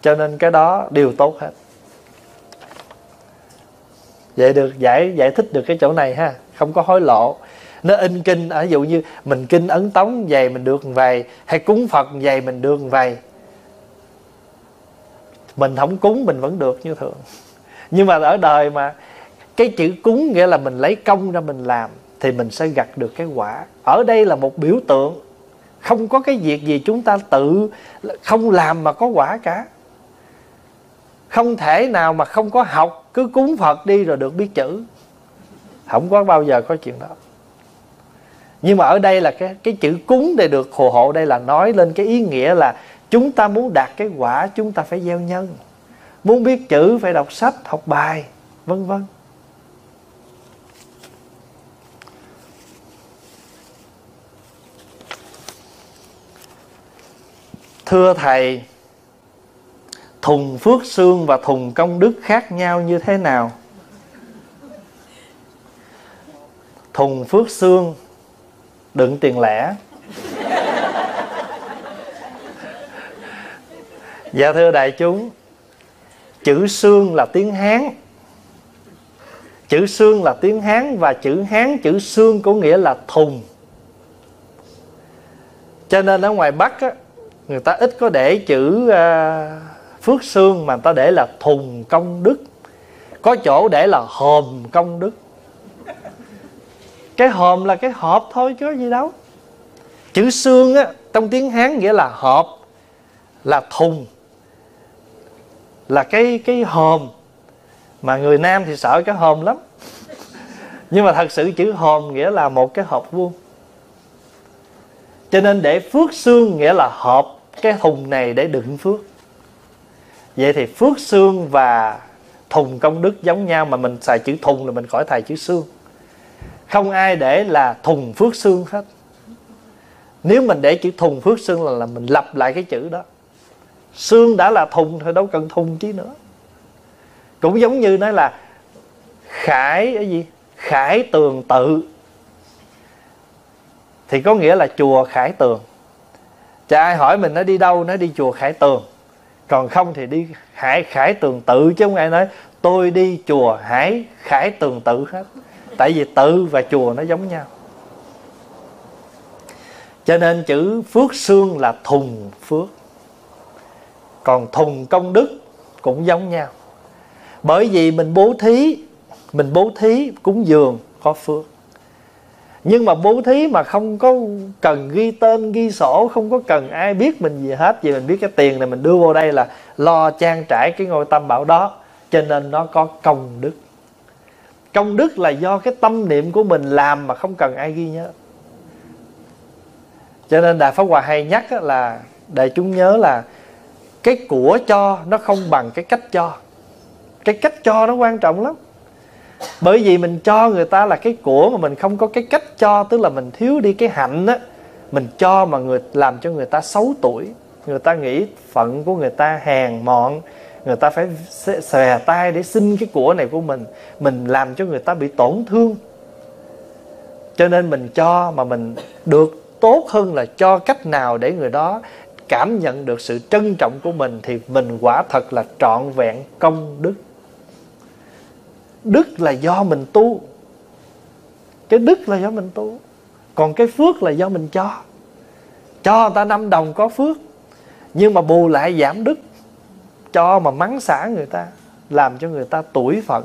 Cho nên cái đó đều tốt hết. Vậy được, giải giải thích được cái chỗ này ha. Không có hối lộ. Nó in kinh à, ở dụ như mình kinh ấn tống về mình được vầy hay cúng phật về mình được vầy mình không cúng, mình vẫn được như thường. Nhưng mà ở đời mà cái chữ cúng nghĩa là mình lấy công ra mình làm, thì mình sẽ gặt được cái quả. Ở đây là một biểu tượng không có cái việc gì chúng ta tự không làm mà có quả cả. Không thể nào mà không có học, cứ cúng phật đi rồi được biết chữ. Không có bao giờ có chuyện đó. Nhưng mà ở đây là cái cái chữ cúng để được phù hộ, đây là nói lên cái ý nghĩa là chúng ta muốn đạt cái quả, chúng ta phải gieo nhân. Muốn biết chữ, phải đọc sách, học bài, vân vân. Thưa thầy thùng phước xương và thùng công đức khác nhau như thế nào? Thùng phước xương đựng tiền lẻ. Dạ thưa đại chúng chữ xương là tiếng hán. Chữ xương là tiếng hán và chữ hán chữ xương có nghĩa là thùng. Cho nên ở ngoài bắc á, người ta ít có để chữ uh, phước xương mà người ta để là thùng công đức. Có chỗ để là hòm công đức. Cái hòm là cái hộp thôi chứ gì đâu. Chữ xương á trong tiếng hán nghĩa là hộp là thùng là cái cái hòm. Mà người nam thì sợ cái hòm lắm. Nhưng mà thật sự chữ hòm nghĩa là một cái hộp vuông. Cho nên để phước xương nghĩa là hộp cái thùng này để đựng phước. Vậy thì phước xương và thùng công đức giống nhau mà mình xài chữ thùng là mình khỏi thầy chữ xương. Không ai để là thùng phước xương hết. Nếu mình để chữ thùng phước xương là, là mình lặp lại cái chữ đó. Xương đã là thùng thôi đâu cần thùng chứ nữa. Cũng giống như nói là khải cái gì? Khải tường tự. Thì có nghĩa là chùa khải tường chả ai hỏi mình nó đi đâu, nó đi chùa khải tường. Còn không thì đi hải khải tường tự chứ không ai nói, tôi đi chùa hải, khải tường tự hết. Tại vì tự và chùa nó giống nhau. Cho nên chữ phước xương là thùng phước. Còn thùng công đức cũng giống nhau. Bởi vì mình bố thí, mình bố thí cúng dường có phước nhưng mà bố thí mà không có cần ghi tên, ghi sổ, không có cần ai biết mình gì hết, vì mình biết cái tiền này mình đưa vô đây là lo trang trải cái ngôi tâm bảo đó. Cho nên nó có công đức. Công đức là do cái tâm niệm của mình làm mà không cần ai ghi nhớ. Cho nên đại pháp hòa hay nhắc là để chúng nhớ là cái của cho nó không bằng cái cách cho. Cái cách cho nó quan trọng lắm bởi vì mình cho người ta là cái của mà mình không có cái cách cho, tức là mình thiếu đi cái hạnh á, mình cho mà người, làm cho người ta xấu tuổi. Người ta nghĩ phận của người ta hèn mọn, người ta phải xòe tay để xin cái của này của mình mình làm cho người ta bị tổn thương. Cho nên mình cho mà mình được tốt hơn là cho cách nào để người đó cảm nhận được sự trân trọng của mình thì mình quả thật là trọn vẹn công đức đức là do mình tu. Cái đức là do mình tu. Còn cái phước là do mình cho. Cho người ta năm đồng có phước, nhưng mà bù lại giảm đức, cho mà mắng xả người ta, làm cho người ta tuổi phận,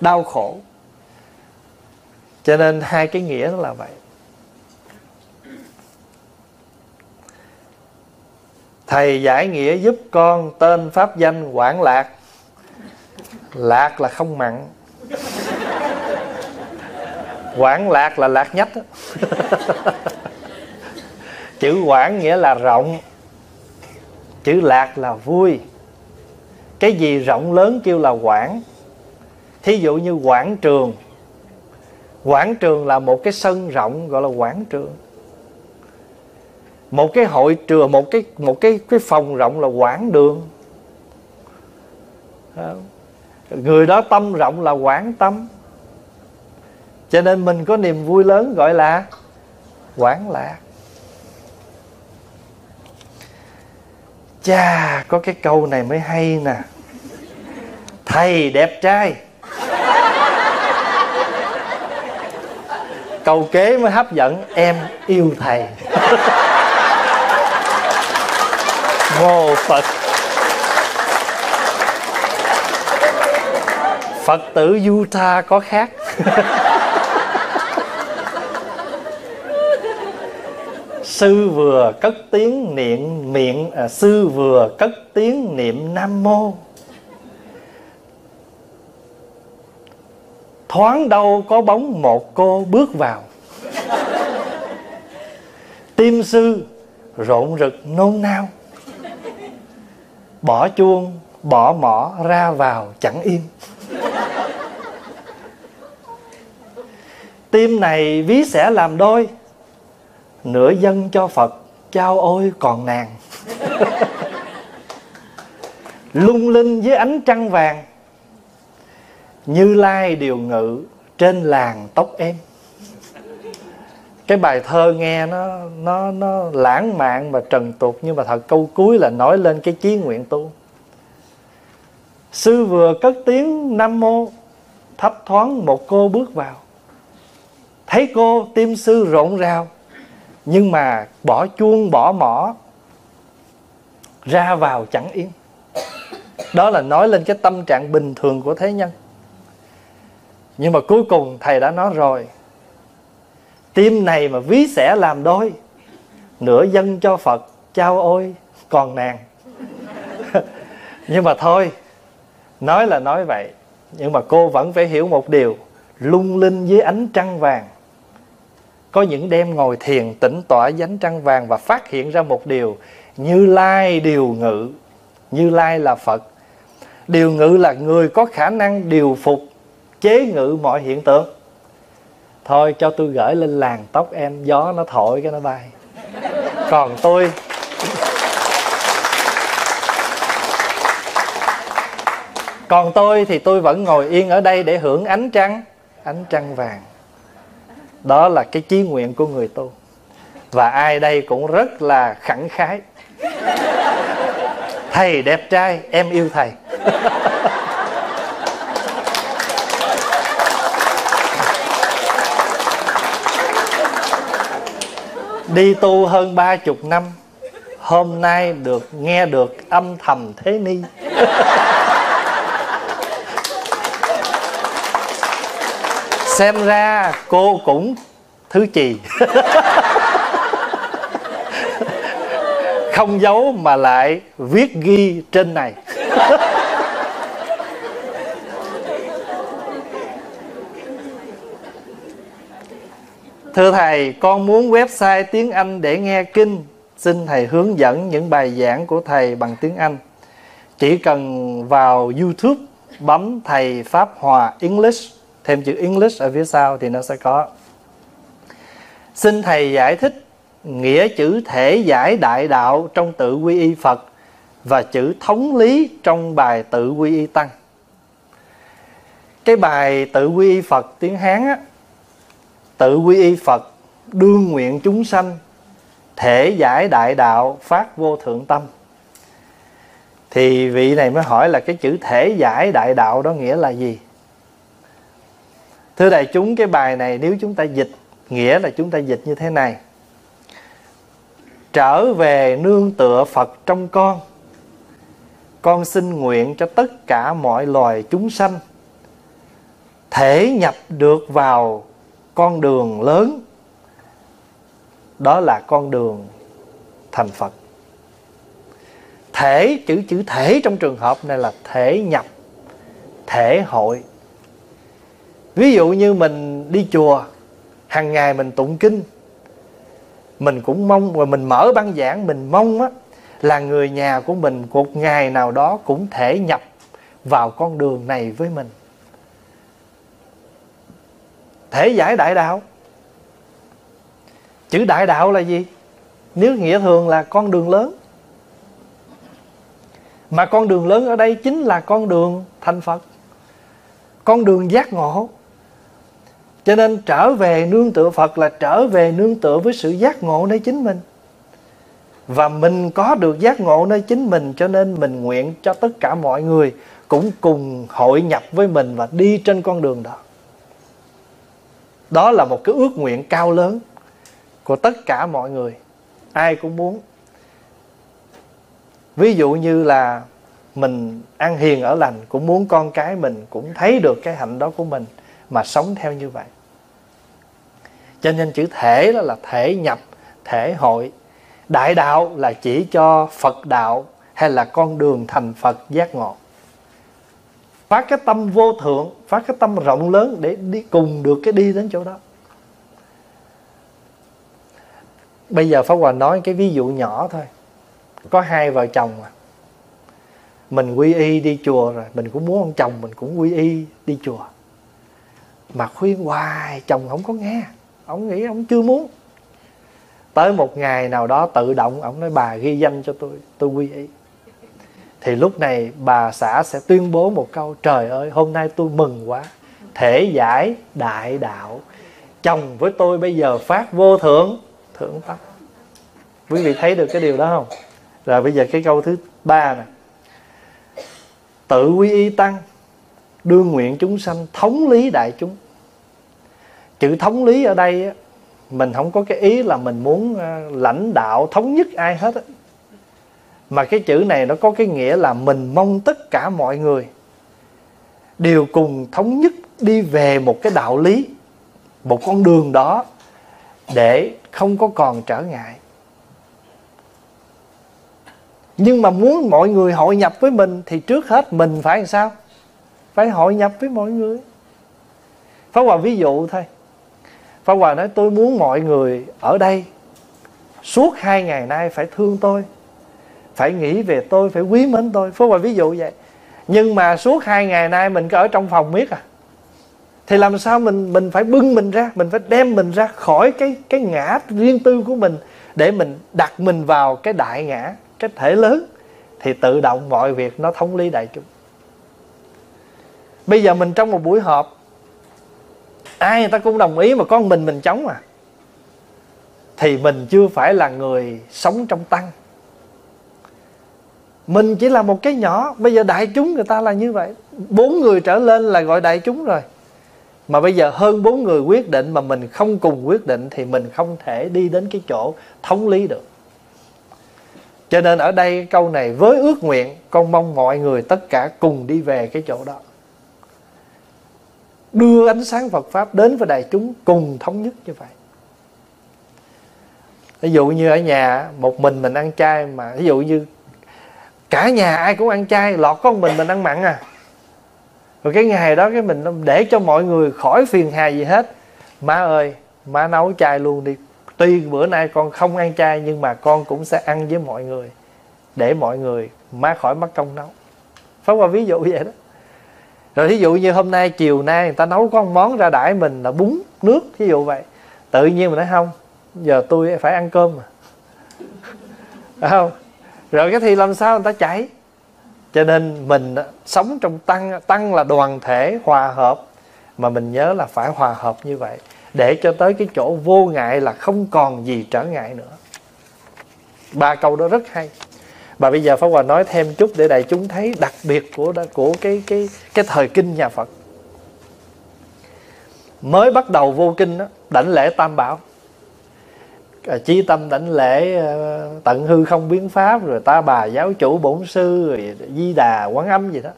đau khổ. Cho nên hai cái nghĩa đó là vậy. Thầy giải nghĩa giúp con tên pháp danh quảng lạc lạc là không mặn. Quảng lạc là lạc nhất chữ quảng nghĩa là rộng. Chữ lạc là vui. Cái gì rộng lớn kêu là quảng. Thí dụ như quảng trường. Quảng trường là một cái sân rộng gọi là quảng trường. Một cái hội trường, một cái một cái cái phòng rộng là quảng đường người đó tâm rộng là quảng tâm. Cho nên mình có niềm vui lớn gọi là quảng lạc. Chà, có cái câu này mới hay nè. Thầy đẹp trai. Câu kế mới hấp dẫn, em yêu thầy. Vô phật. Phật tử utah có khác. Sư vừa cất tiếng niệm miệng à, sư vừa cất tiếng niệm nam mô. Thoáng đâu có bóng một cô bước vào. Tim sư rộn rực nôn nao. Bỏ chuông bỏ mỏ ra vào chẳng yên tim này ví sẽ làm đôi. Nửa dân cho phật, trao ôi còn nàng. Lung linh với ánh trăng vàng. Như lai điều ngự trên làng tóc em. Cái bài thơ nghe nó nó nó lãng mạn và trần tục, nhưng mà thật câu cuối là nói lên cái chí nguyện tu. Sư vừa cất tiếng nam mô, thấp thoáng một cô bước vào thấy cô tim sư rộn rào, nhưng mà bỏ chuông, bỏ mỏ, ra vào chẳng yên. Đó là nói lên cái tâm trạng bình thường của thế nhân. Nhưng mà cuối cùng thầy đã nói rồi, tim này mà ví sẽ làm đôi, nửa dân cho phật, trao ôi, còn nàng. Nhưng mà thôi, nói là nói vậy, nhưng mà cô vẫn phải hiểu một điều, lung linh với ánh trăng vàng có những đêm ngồi thiền tỉnh tỏa dánh ánh trăng vàng và phát hiện ra một điều như lai điều ngự. Như lai là phật. Điều ngự là người có khả năng điều phục, chế ngự mọi hiện tượng. Thôi, cho tôi gửi lên làng tóc em, gió nó thổi cái nó bay. Còn tôi còn tôi thì tôi vẫn ngồi yên ở đây để hưởng ánh trăng ánh trăng vàng đó là cái chí nguyện của người tu. Và ai đây cũng rất là khẳng khái. Thầy đẹp trai, em yêu thầy. Đi tu hơn ba chục năm, hôm nay được nghe được âm thầm thế ni. Xem ra cô cũng thứ trì không giấu mà lại viết ghi trên này Thưa Thầy, con muốn website tiếng Anh để nghe kinh. Xin Thầy hướng dẫn những bài giảng của Thầy bằng tiếng Anh. Chỉ cần vào YouTube bấm Thầy Pháp Hòa English, thêm chữ English ở phía sau thì nó sẽ có. Xin Thầy giải thích nghĩa chữ thể giải đại đạo trong tự quy y Phật và chữ thống lý trong bài tự quy y Tăng. Cái bài tự quy y Phật tiếng Hán á, tự quy y Phật đương nguyện chúng sanh thể giải đại đạo phát vô thượng tâm thì vị này mới hỏi là cái chữ thể giải đại đạo đó nghĩa là gì thưa đại chúng, cái bài này nếu chúng ta dịch, nghĩa là chúng ta dịch như thế này. Trở về nương tựa phật trong con. Con xin nguyện cho tất cả mọi loài chúng sanh thể nhập được vào con đường lớn. Đó là con đường thành phật. Thể, chữ chữ thể trong trường hợp này là thể nhập, thể hội ví dụ như mình đi chùa, hàng ngày mình tụng kinh, mình cũng mong và mình mở băng giảng, mình mong á, là người nhà của mình một ngày nào đó cũng thể nhập vào con đường này với mình. Thể giải đại đạo. Chữ đại đạo là gì? Nếu nghĩa thường là con đường lớn. Mà con đường lớn ở đây chính là con đường thành phật. Con đường giác ngộ cho nên trở về nương tựa phật là trở về nương tựa với sự giác ngộ nơi chính mình. Và mình có được giác ngộ nơi chính mình, cho nên mình nguyện cho tất cả mọi người cũng cùng hội nhập với mình và đi trên con đường đó. Đó là một cái ước nguyện cao lớn của tất cả mọi người. Ai cũng muốn. Ví dụ như là mình ăn hiền ở lành, cũng muốn con cái mình cũng thấy được cái hạnh đó của mình mà sống theo như vậy cho nên chữ thể đó là thể nhập, thể hội. Đại đạo là chỉ cho phật đạo hay là con đường thành phật giác ngộ. Phát cái tâm vô thượng phát cái tâm rộng lớn để đi cùng được cái đi đến chỗ đó. Bây giờ pháp hòa nói cái ví dụ nhỏ thôi. Có hai vợ chồng mà. Mình quy y đi chùa rồi, mình cũng muốn ông chồng mình cũng quy y đi chùa. Mà khuyên hoài, chồng không có nghe ông nghĩ ông chưa muốn. Tới một ngày nào đó tự động, ông nói, bà ghi danh cho tôi tôi quy y. Thì lúc này bà xã sẽ tuyên bố một câu, trời ơi, hôm nay tôi mừng quá. Thể giải đại đạo. Chồng với tôi bây giờ phát vô thượng. Thượng tâm quý vị thấy được cái điều đó không? Rồi bây giờ cái câu thứ ba nè. Tự quy y tăng đương nguyện chúng sanh thống lý đại chúng chữ thống lý ở đây mình không có cái ý là mình muốn ờ, lãnh đạo thống nhất ai hết mà cái chữ này nó có cái nghĩa là mình mong tất cả mọi người đều cùng thống nhất đi về một cái đạo lý, một con đường đó để không có còn trở ngại. Nhưng mà muốn mọi người hội nhập với mình thì trước hết mình phải làm sao? Phải hội nhập với mọi người. Pháp Hòa ví dụ thôi. Pháp Hòa nói, tôi muốn mọi người ở đây. Suốt hai ngày nay phải thương tôi, Phải nghĩ về tôi, Phải quý mến tôi. Pháp Hòa ví dụ vậy. Nhưng mà suốt hai ngày nay mình cứ ở trong phòng miết à. Thì làm sao mình mình phải bưng mình ra, Mình phải đem mình ra khỏi cái cái ngã riêng tư của mình Để mình đặt mình vào cái đại ngã, Cái thể lớn. Thì tự động mọi việc nó thống lý đại chúng. Bây giờ mình trong một buổi họp ai người ta cũng đồng ý mà con mình mình chống à thì mình chưa phải là người sống trong tăng. Mình chỉ là một cái nhỏ. Bây giờ đại chúng người ta là như vậy. Bốn người trở lên là gọi đại chúng rồi. Mà bây giờ hơn bốn người quyết định mà mình không cùng quyết định thì mình không thể đi đến cái chỗ thống lý được. Cho nên ở đây câu này với ước nguyện, con mong mọi người tất cả cùng đi về cái chỗ đó đưa ánh sáng Phật pháp đến với đại chúng cùng thống nhất như vậy. Ví dụ như ở nhà, một mình mình ăn chay mà, ví dụ như cả nhà ai cũng ăn chay, lọt con mình mình ăn mặn à. Rồi cái ngày đó cái mình để cho mọi người khỏi phiền hà gì hết. Má ơi, má nấu chay luôn đi. Tuy bữa nay con không ăn chay, nhưng mà con cũng sẽ ăn với mọi người, để mọi người má khỏi mất công nấu. Phải qua ví dụ vậy đó rồi thí dụ như hôm nay chiều nay người ta nấu có một món ra đãi mình là bún nước, thí dụ vậy. Tự nhiên mình nói, không, giờ tôi phải ăn cơm mà. Đấy không? Rồi cái thì làm sao người ta chảy? Cho nên mình sống trong tăng tăng là đoàn thể hòa hợp, mà mình nhớ là phải hòa hợp như vậy, để cho tới cái chỗ vô ngại là không còn gì trở ngại nữa. Ba câu đó rất hay và bây giờ pháp hòa nói thêm chút để đại chúng thấy đặc biệt của của cái cái cái thời kinh nhà phật. Mới bắt đầu vô kinh đó, đảnh lễ tam bảo. À, chi tâm đảnh lễ ờ, tận hư không biến pháp rồi ta bà giáo chủ bổn sư rồi di đà quán âm gì đó.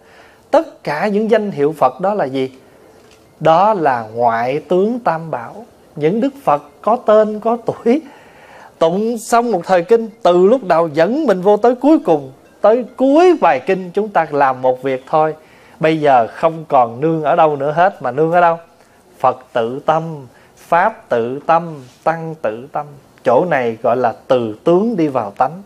Tất cả những danh hiệu phật đó là gì? Đó là ngoại tướng tam bảo. Những đức phật có tên có tuổi tụng xong một thời kinh, từ lúc đầu dẫn mình vô tới cuối cùng, tới cuối bài kinh chúng ta làm một việc thôi. Bây giờ không còn nương ở đâu nữa hết, mà nương ở đâu? Phật tự tâm, pháp tự tâm, tăng tự tâm. Chỗ này gọi là từ tướng đi vào tánh.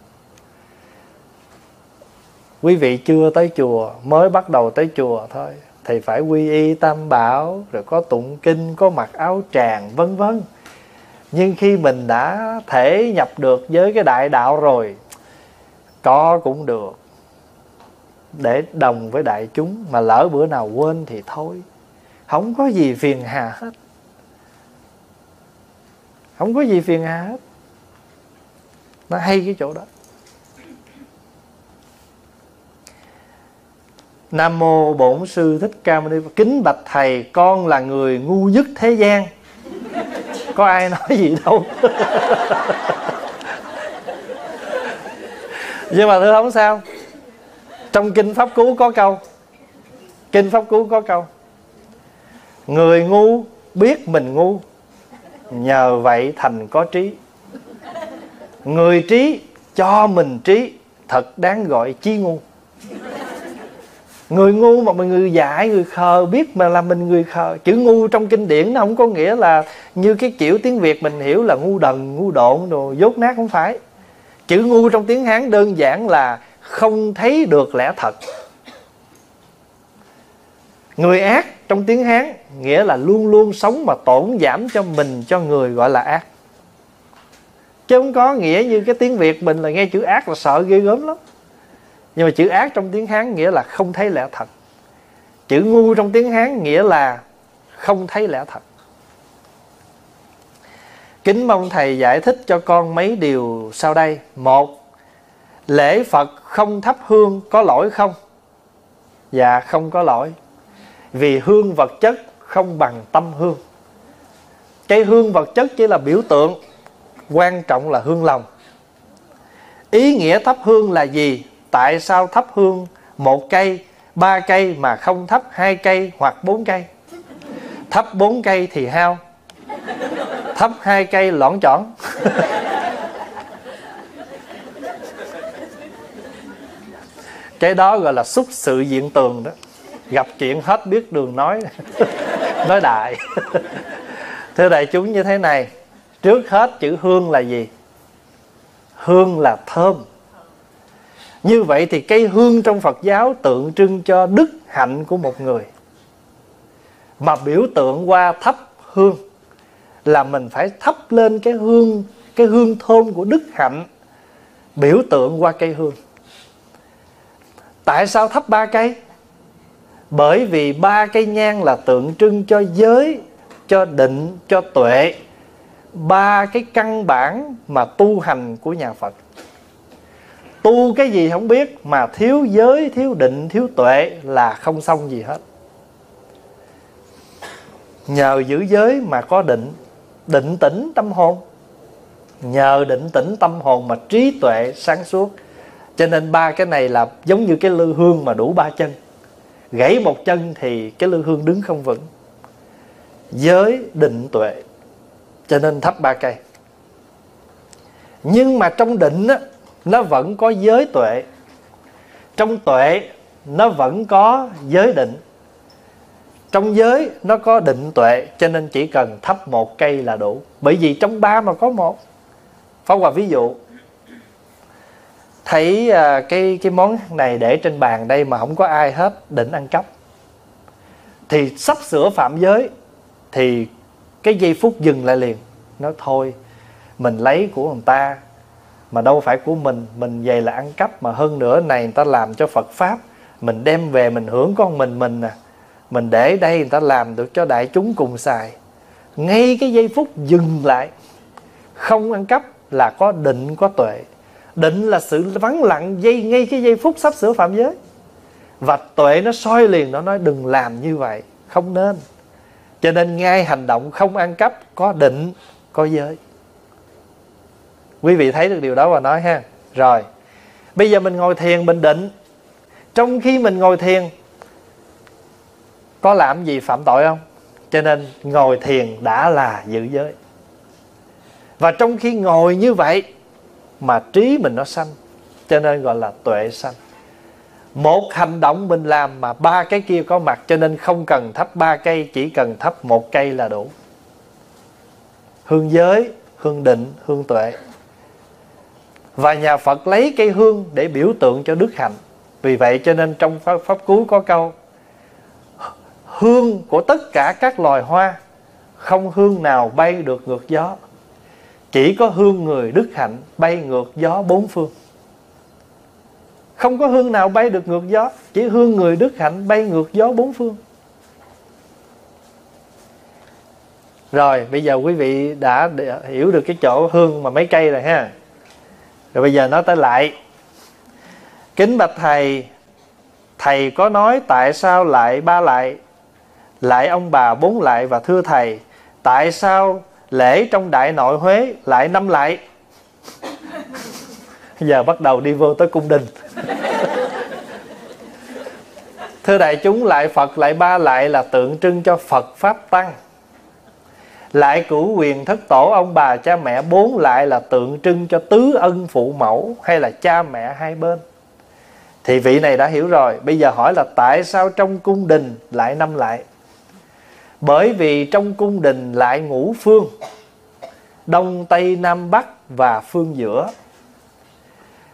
Quý vị chưa tới chùa, mới bắt đầu tới chùa thôi. Thì phải quy y tam bảo, rồi có tụng kinh, có mặc áo tràng, vân vân nhưng khi mình đã thể nhập được với cái đại đạo rồi có cũng được. Để đồng với đại chúng mà lỡ bữa nào quên thì thôi. Không có gì phiền hà hết. Không có gì phiền hà hết. Nó hay cái chỗ đó. Nam mô Bổn sư Thích Ca Mâu Ni Phật. Kính bạch thầy, con là người ngu nhất thế gian. Có ai nói gì đâu. Nhưng mà thưa không sao. Trong kinh Pháp Cú có câu. Kinh Pháp Cú có câu. Người ngu biết mình ngu, nhờ vậy thành có trí. Người trí cho mình trí, thật đáng gọi trí ngu người ngu mà mình người dại người khờ, biết mà là mình người khờ. Chữ ngu trong kinh điển nó không có nghĩa là như cái kiểu tiếng việt mình hiểu là ngu đần, ngu độn đồ, dốt nát không phải. Chữ ngu trong tiếng hán đơn giản là không thấy được lẽ thật. Người ác trong tiếng hán nghĩa là luôn luôn sống mà tổn giảm cho mình, cho người gọi là ác. Chứ không có nghĩa như cái tiếng việt mình là nghe chữ ác là sợ ghê gớm lắm nhưng mà chữ ác trong tiếng hán nghĩa là không thấy lẽ thật. Chữ ngu trong tiếng hán nghĩa là không thấy lẽ thật. Kính mong thầy giải thích cho con mấy điều sau đây. Một, lễ phật không thắp hương có lỗi không? Dạ không có lỗi. Vì hương vật chất không bằng tâm hương. Cái hương vật chất chỉ là biểu tượng, quan trọng là hương lòng. Ý nghĩa thắp hương là gì? Tại sao thắp hương một cây, ba cây mà không thắp hai cây hoặc bốn cây? Thắp bốn cây thì hao. Thắp hai cây lõn chọn cái đó gọi là xúc sự diện tường đó. Gặp chuyện hết biết đường nói. Nói đại. Thưa đại chúng như thế này, trước hết chữ hương là gì? Hương là thơm như vậy thì cây hương trong Phật giáo tượng trưng cho đức hạnh của một người. Mà biểu tượng qua thắp hương là mình phải thắp lên cái hương cái hương thơm của đức hạnh, biểu tượng qua cây hương. Tại sao thắp ba cây? Bởi vì ba cây nhang là tượng trưng cho giới, cho định, cho tuệ. Ba cái căn bản mà tu hành của nhà phật tu cái gì không biết mà thiếu giới thiếu định thiếu tuệ là không xong gì hết. Nhờ giữ giới mà có định định tĩnh tâm hồn. Nhờ định tĩnh tâm hồn mà trí tuệ sáng suốt. Cho nên ba cái này là giống như cái lư hương mà đủ ba chân. Gãy một chân thì cái lư hương đứng không vững. Giới định tuệ. Cho nên thắp ba cây. Nhưng mà trong định á, nó vẫn có giới tuệ. Trong tuệ nó vẫn có giới định. Trong giới nó có định tuệ cho nên chỉ cần thắp một cây là đủ. Bởi vì trong ba mà có một. Phong hòa ví dụ thấy à, cái cái món này để trên bàn đây mà không có ai hết định ăn cắp. Thì sắp sửa phạm giới thì cái giây phút dừng lại liền. Nó thôi mình lấy của người ta mà đâu phải của mình mình về là ăn cắp, mà hơn nữa này người ta làm cho Phật pháp, mình đem về mình hưởng con mình mình nè à. mình để đây người ta làm được cho đại chúng cùng xài. Ngay cái giây phút dừng lại, không ăn cắp là có định, có tuệ. Định là sự vắng lặng dây, ngay cái giây phút sắp sửa phạm giới. Và tuệ nó soi liền, nó nói đừng làm như vậy, không nên. Cho nên ngay hành động không ăn cắp có định, có giới quý vị thấy được điều đó và nói ha. Rồi, bây giờ mình ngồi thiền mình định. Trong khi mình ngồi thiền, có làm gì phạm tội không? Cho nên ngồi thiền đã là giữ giới. Và trong khi ngồi như vậy, mà trí mình nó sanh, cho nên gọi là tuệ sanh. Một hành động mình làm mà ba cái kia có mặt, cho nên không cần thắp ba cây, chỉ cần thắp một cây là đủ. Hương giới, hương định, hương tuệ và nhà Phật lấy cây hương để biểu tượng cho đức hạnh. Vì vậy cho nên trong pháp, pháp cú có câu hương của tất cả các loài hoa không hương nào bay được ngược gió. Chỉ có hương người đức hạnh bay ngược gió bốn phương. Không có hương nào bay được ngược gió chỉ hương người đức hạnh bay ngược gió bốn phương. Rồi bây giờ quý vị đã hiểu được cái chỗ hương mà mấy cây rồi ha rồi bây giờ nói tới lại. Kính bạch thầy thầy có nói tại sao lại ba lại? Lại ông bà bốn lại và thưa thầy, tại sao lễ trong đại nội huế lại năm lại? Giờ bắt đầu đi vô tới cung đình. Thưa đại chúng, lại phật, lại ba lại là tượng trưng cho phật pháp tăng lại cửu quyền thất tổ, ông bà cha mẹ bốn lại là tượng trưng cho tứ ân phụ mẫu hay là cha mẹ hai bên. Thì vị này đã hiểu rồi, bây giờ hỏi là tại sao trong cung đình lại năm lại? Bởi vì trong cung đình lại ngũ phương, đông tây nam bắc và phương giữa.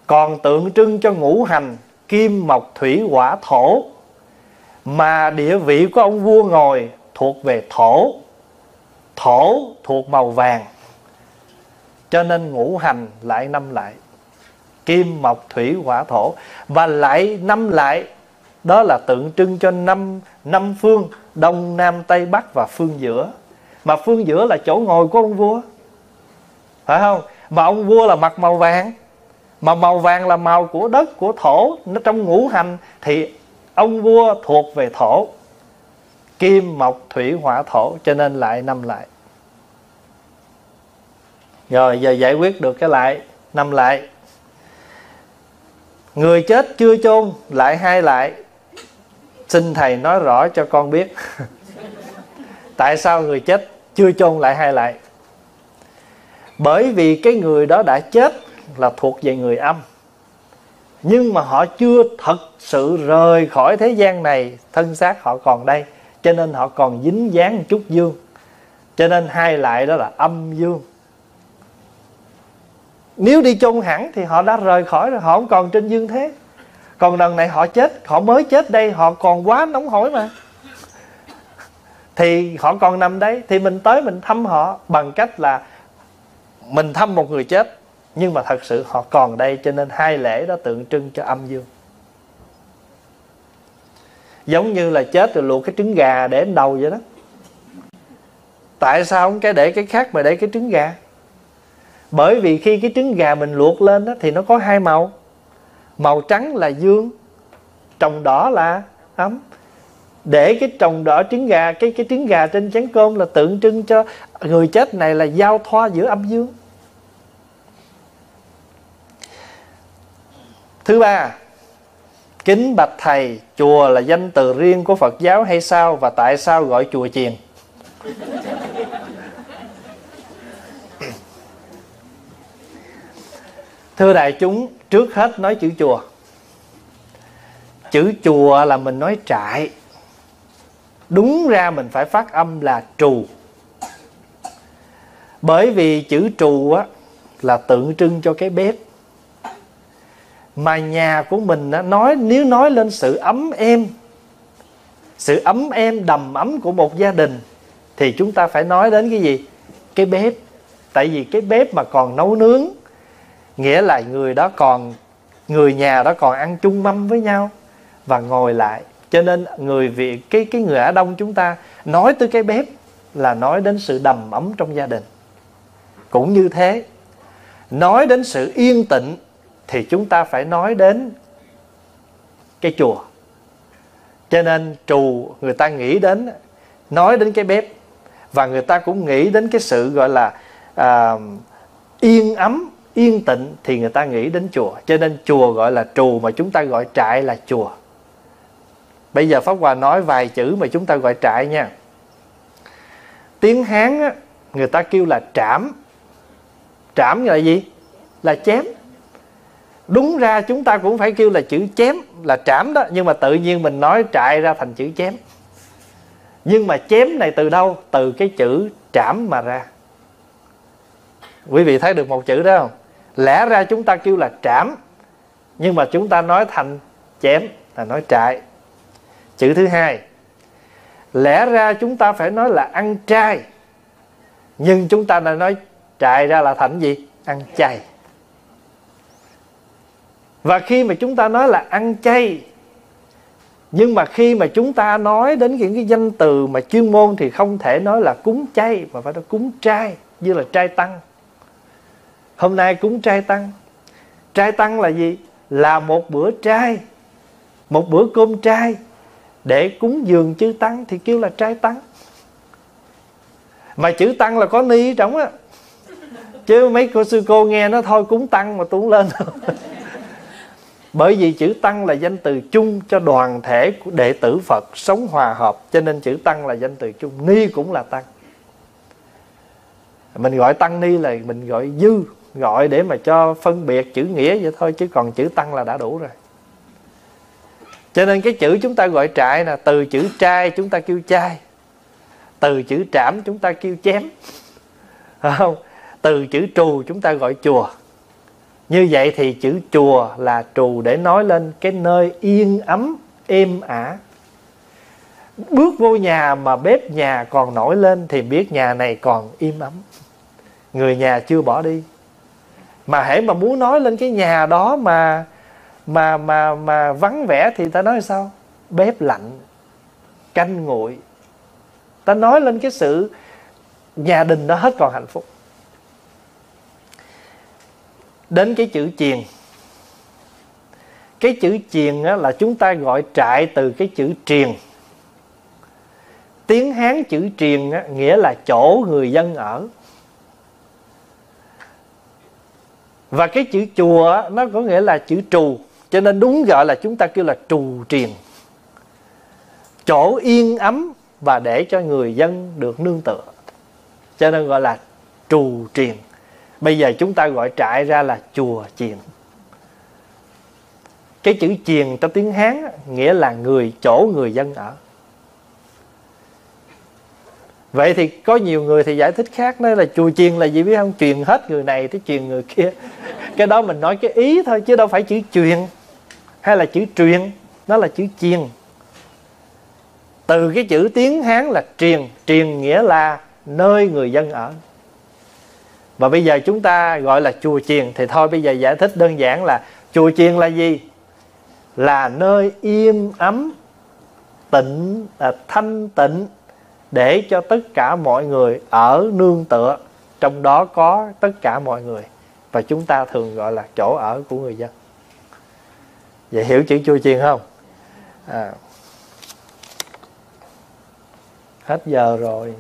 Còn tượng trưng cho ngũ hành, kim, mộc, thủy, hỏa, thổ. Mà địa vị của ông vua ngồi thuộc về thổ thổ thuộc màu vàng, cho nên ngũ hành lại năm lại, kim, mộc, thủy, hỏa, thổ. Và lại năm lại, đó là tượng trưng cho năm năm phương, đông, nam, tây, bắc và phương giữa. Mà phương giữa là chỗ ngồi của ông vua, phải không? Mà ông vua là mặt màu vàng. Mà màu vàng là màu của đất, của thổ. Nó trong ngũ hành thì ông vua thuộc về thổ kim mộc thủy hỏa thổ, cho nên lại năm lại. Rồi, giờ giải quyết được cái lại, năm lại. Người chết chưa chôn, lại hai lại. Xin thầy nói rõ cho con biết. Tại sao người chết chưa chôn lại hai lại? Bởi vì cái người đó đã chết là thuộc về người âm. Nhưng mà họ chưa thật sự rời khỏi thế gian này, thân xác họ còn đây cho nên họ còn dính dáng một chút dương. Cho nên hai lại đó là âm dương. Nếu đi chôn hẳn thì họ đã rời khỏi rồi, họ không còn trên dương thế. Còn lần này họ chết, họ mới chết đây, họ còn quá nóng hổi mà. Thì họ còn nằm đấy thì mình tới mình thăm họ bằng cách là mình thăm một người chết, nhưng mà thật sự họ còn đây, cho nên hai lễ đó tượng trưng cho âm dương giống như là chết rồi luộc cái trứng gà để đến đầu vậy đó. Tại sao không cái để cái khác mà để cái trứng gà? Bởi vì khi cái trứng gà mình luộc lên đó, thì nó có hai màu. Màu trắng là dương trồng đỏ là ấm. Để cái trồng đỏ trứng gà cái cái trứng gà trên chén cơm là tượng trưng cho người chết này là giao thoa giữa âm dương. Thứ ba kính bạch thầy chùa là danh từ riêng của phật giáo hay sao và tại sao gọi chùa chiền? Thưa đại chúng trước hết nói chữ chùa. Chữ chùa là mình nói trại. Đúng ra mình phải phát âm là trù. Bởi vì chữ trù á là tượng trưng cho cái bếp mà nhà của mình nói, nếu nói lên sự ấm êm, sự ấm êm đầm ấm của một gia đình, thì chúng ta phải nói đến cái gì? Cái bếp. Tại vì cái bếp mà còn nấu nướng, nghĩa là người đó còn, người nhà đó còn ăn chung mâm với nhau và ngồi lại. Cho nên người việt, cái cái người ở đông chúng ta nói tới cái bếp là nói đến sự đầm ấm trong gia đình. Cũng như thế, nói đến sự yên tĩnh thì chúng ta phải nói đến cái chùa. Cho nên trù người ta nghĩ đến nói đến cái bếp và người ta cũng nghĩ đến cái sự gọi là à, yên ấm yên tịnh thì người ta nghĩ đến chùa. Cho nên chùa gọi là trù mà chúng ta gọi trại là chùa. Bây giờ pháp hòa nói vài chữ mà chúng ta gọi trại nha. Tiếng hán á, người ta kêu là trảm. Trảm là gì? Là chém đúng ra chúng ta cũng phải kêu là chữ chém là trảm đó, nhưng mà tự nhiên mình nói trại ra thành chữ chém. Nhưng mà chém này từ đâu? Từ cái chữ trảm mà ra. Quý vị thấy được một chữ đó không? Lẽ ra chúng ta kêu là trảm, nhưng mà chúng ta nói thành chém là nói trại. Chữ thứ hai, lẽ ra chúng ta phải nói là ăn trai, nhưng chúng ta đã nói trại ra là thành gì? Ăn chay và khi mà chúng ta nói là ăn chay, nhưng mà khi mà chúng ta nói đến những cái danh từ mà chuyên môn thì không thể nói là cúng chay, mà phải nói cúng trai, như là trai tăng. Hôm nay cúng trai tăng. Trai tăng là gì? Là một bữa trai, một bữa cơm trai để cúng dường chư tăng thì kêu là trai tăng. Mà chữ tăng là có ni trong á. Chứ mấy cô sư cô nghe nó thôi, cúng tăng mà tuấn lên. bởi vì chữ tăng là danh từ chung cho đoàn thể của đệ tử phật sống hòa hợp, cho nên chữ tăng là danh từ chung. Ni cũng là tăng. Mình gọi tăng ni là mình gọi dư, gọi để mà cho phân biệt chữ nghĩa vậy thôi, chứ còn chữ tăng là đã đủ rồi. Cho nên cái chữ chúng ta gọi trại là từ chữ trai chúng ta kêu trai từ chữ trảm chúng ta kêu chém. Không, từ chữ trù chúng ta gọi chùa như vậy thì chữ chùa là trù để nói lên cái nơi yên ấm, êm ả. Bước vô nhà mà bếp nhà còn nổi lên thì biết nhà này còn im ấm. Người nhà chưa bỏ đi. Mà hãy mà muốn nói lên cái nhà đó mà mà mà mà vắng vẻ thì ta nói sao? Bếp lạnh, canh nguội. Ta nói lên cái sự gia đình đó hết còn hạnh phúc đến cái chữ chiền. Cái chữ chiền á, là chúng ta gọi trại từ cái chữ triền. Tiếng hán chữ triền á, nghĩa là chỗ người dân ở. Và cái chữ chùa á, nó có nghĩa là chữ trù cho nên đúng gọi là chúng ta kêu là trù triền. Chỗ yên ấm và để cho người dân được nương tựa cho nên gọi là trù triền bây giờ chúng ta gọi trại ra là chùa chiền. Cái chữ chiền trong tiếng hán nghĩa là người, chỗ người dân ở. Vậy thì có nhiều người thì giải thích khác, nói là chùa chiền là gì biết không? Truyền hết người này tới truyền người kia. Cái đó mình nói cái ý thôi, chứ đâu phải chữ truyền hay là chữ truyền, nó là chữ chiền. Từ cái chữ tiếng hán là truyền truyền nghĩa là nơi người dân ở và bây giờ chúng ta gọi là chùa chiền. Thì thôi bây giờ giải thích đơn giản là chùa chiền là gì? Là nơi im ấm tịnh à, thanh tịnh để cho tất cả mọi người ở nương tựa. Trong đó có tất cả mọi người. Và chúng ta thường gọi là chỗ ở của người dân. Vậy hiểu chữ chùa chiền không? À. hết giờ rồi.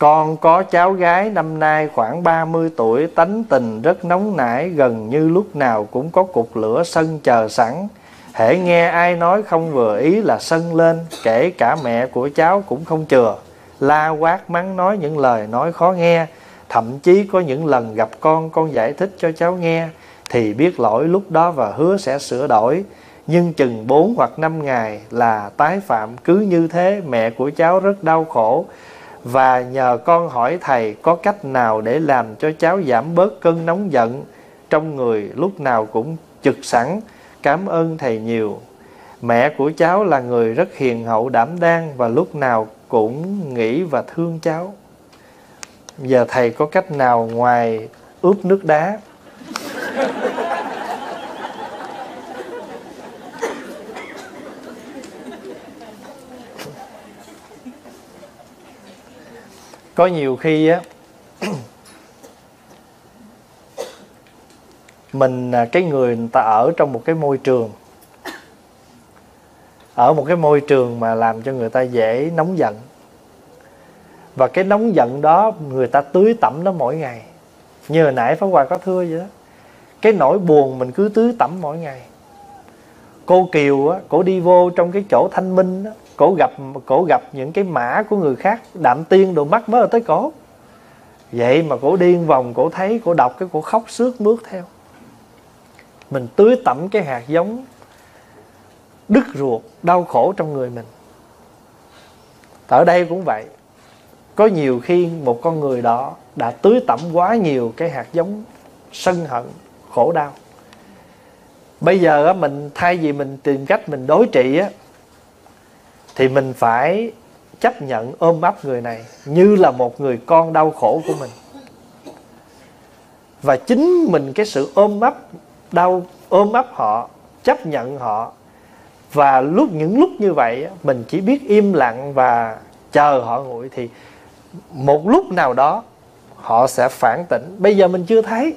Con có cháu gái năm nay khoảng 30 tuổi, Tánh tình rất nóng nảy, Gần như lúc nào cũng có cục lửa sân chờ sẵn. Hễ nghe ai nói không vừa ý là sân lên, Kể cả mẹ của cháu cũng không chừa. La quát mắng nói những lời nói khó nghe, Thậm chí có những lần gặp con Con giải thích cho cháu nghe, Thì biết lỗi lúc đó và hứa sẽ sửa đổi. Nhưng chừng 4 hoặc 5 ngày là tái phạm Cứ như thế, mẹ của cháu rất đau khổ và nhờ con hỏi thầy có cách nào để làm cho cháu giảm bớt cơn nóng giận trong người lúc nào cũng trực sẵn. Cảm ơn thầy nhiều. Mẹ của cháu là người rất hiền hậu đảm đang và lúc nào cũng nghĩ và thương cháu. Giờ thầy có cách nào ngoài ướp nước đá? Có nhiều khi á mình cái người người ta ở trong một cái môi trường ở một cái môi trường mà làm cho người ta dễ nóng giận. Và cái nóng giận đó người ta tưới tẩm nó mỗi ngày. Như hồi nãy Pháp Hòa có thưa vậy đó. Cái nỗi buồn mình cứ tưới tẩm mỗi ngày. Cô Kiều á, cổ đi vô trong cái chỗ thanh minh á, cổ gặp cổ gặp những cái mã của người khác, đạm tiên đồ mắt mới ở tới cổ. Vậy mà cổ điên vòng, cổ thấy, cổ đọc cái, cổ khóc sướt mướt theo. Mình tưới tẩm cái hạt giống đứt ruột, đau khổ trong người mình. Ở đây cũng vậy. Có nhiều khi một con người đó đã tưới tẩm quá nhiều cái hạt giống sân hận, khổ đau. Bây giờ mình, thay vì mình tìm cách mình đối trị á thì mình phải chấp nhận ôm ấp người này như là một người con đau khổ của mình. Và chính mình cái sự ôm ấp, đau, ôm ấp họ, chấp nhận họ, và lúc, những lúc như vậy mình chỉ biết im lặng và chờ họ nguội thì một lúc nào đó họ sẽ phản tỉnh. Bây giờ mình chưa thấy,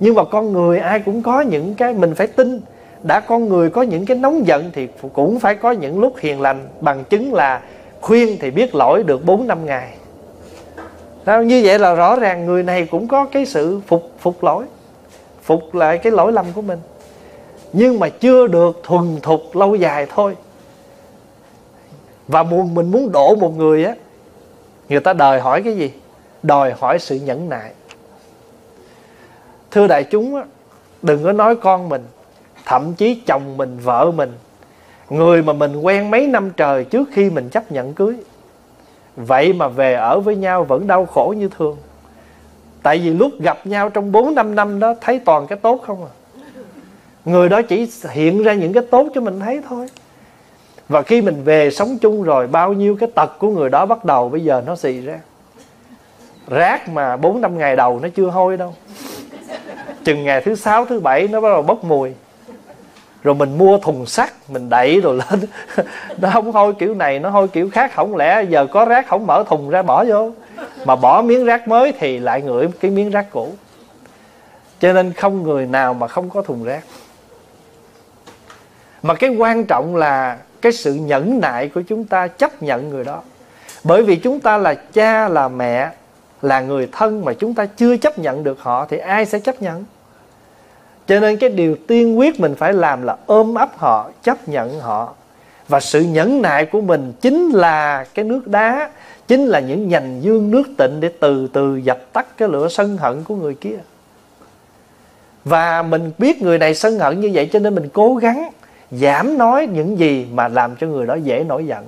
nhưng mà con người ai cũng có những cái mình phải tin đã con người có những cái nóng giận thì cũng phải có những lúc hiền lành bằng chứng là khuyên thì biết lỗi được 4 năm ngày. Đó, như vậy là rõ ràng người này cũng có cái sự phục phục lỗi phục lại cái lỗi lầm của mình. Nhưng mà chưa được thuần thục lâu dài thôi. Và muốn mình muốn đổ một người á người ta đòi hỏi cái gì? Đòi hỏi sự nhẫn nại. Thưa đại chúng á đừng có nói con mình thậm chí chồng mình, vợ mình, người mà mình quen mấy năm trời trước khi mình chấp nhận cưới. Vậy mà về ở với nhau vẫn đau khổ như thường. Tại vì lúc gặp nhau trong 4 năm năm đó, thấy toàn cái tốt không à? Người đó chỉ hiện ra những cái tốt cho mình thấy thôi. Và khi mình về sống chung rồi, bao nhiêu cái tật của người đó bắt đầu bây giờ nó xì ra. Rác mà bốn năm ngày đầu nó chưa hôi đâu. Chừng ngày thứ sáu, thứ bảy nó bắt đầu bốc mùi rồi mình mua thùng sắt, mình đẩy rồi lên. Nó không hôi kiểu này, nó hôi kiểu khác. Không lẽ giờ có rác không mở thùng ra bỏ vô? Mà bỏ miếng rác mới thì lại ngửi cái miếng rác cũ. Cho nên không người nào mà không có thùng rác. Mà cái quan trọng là cái sự nhẫn nại của chúng ta chấp nhận người đó. Bởi vì chúng ta là cha, là mẹ, là người thân mà chúng ta chưa chấp nhận được họ thì ai sẽ chấp nhận? Cho nên cái điều tiên quyết mình phải làm là ôm ấp họ, chấp nhận họ. Và sự nhẫn nại của mình chính là cái nước đá, chính là những nhành dương nước tịnh để từ từ dập tắt cái lửa sân hận của người kia. Và mình biết người này sân hận như vậy cho nên mình cố gắng giảm nói những gì mà làm cho người đó dễ nổi giận.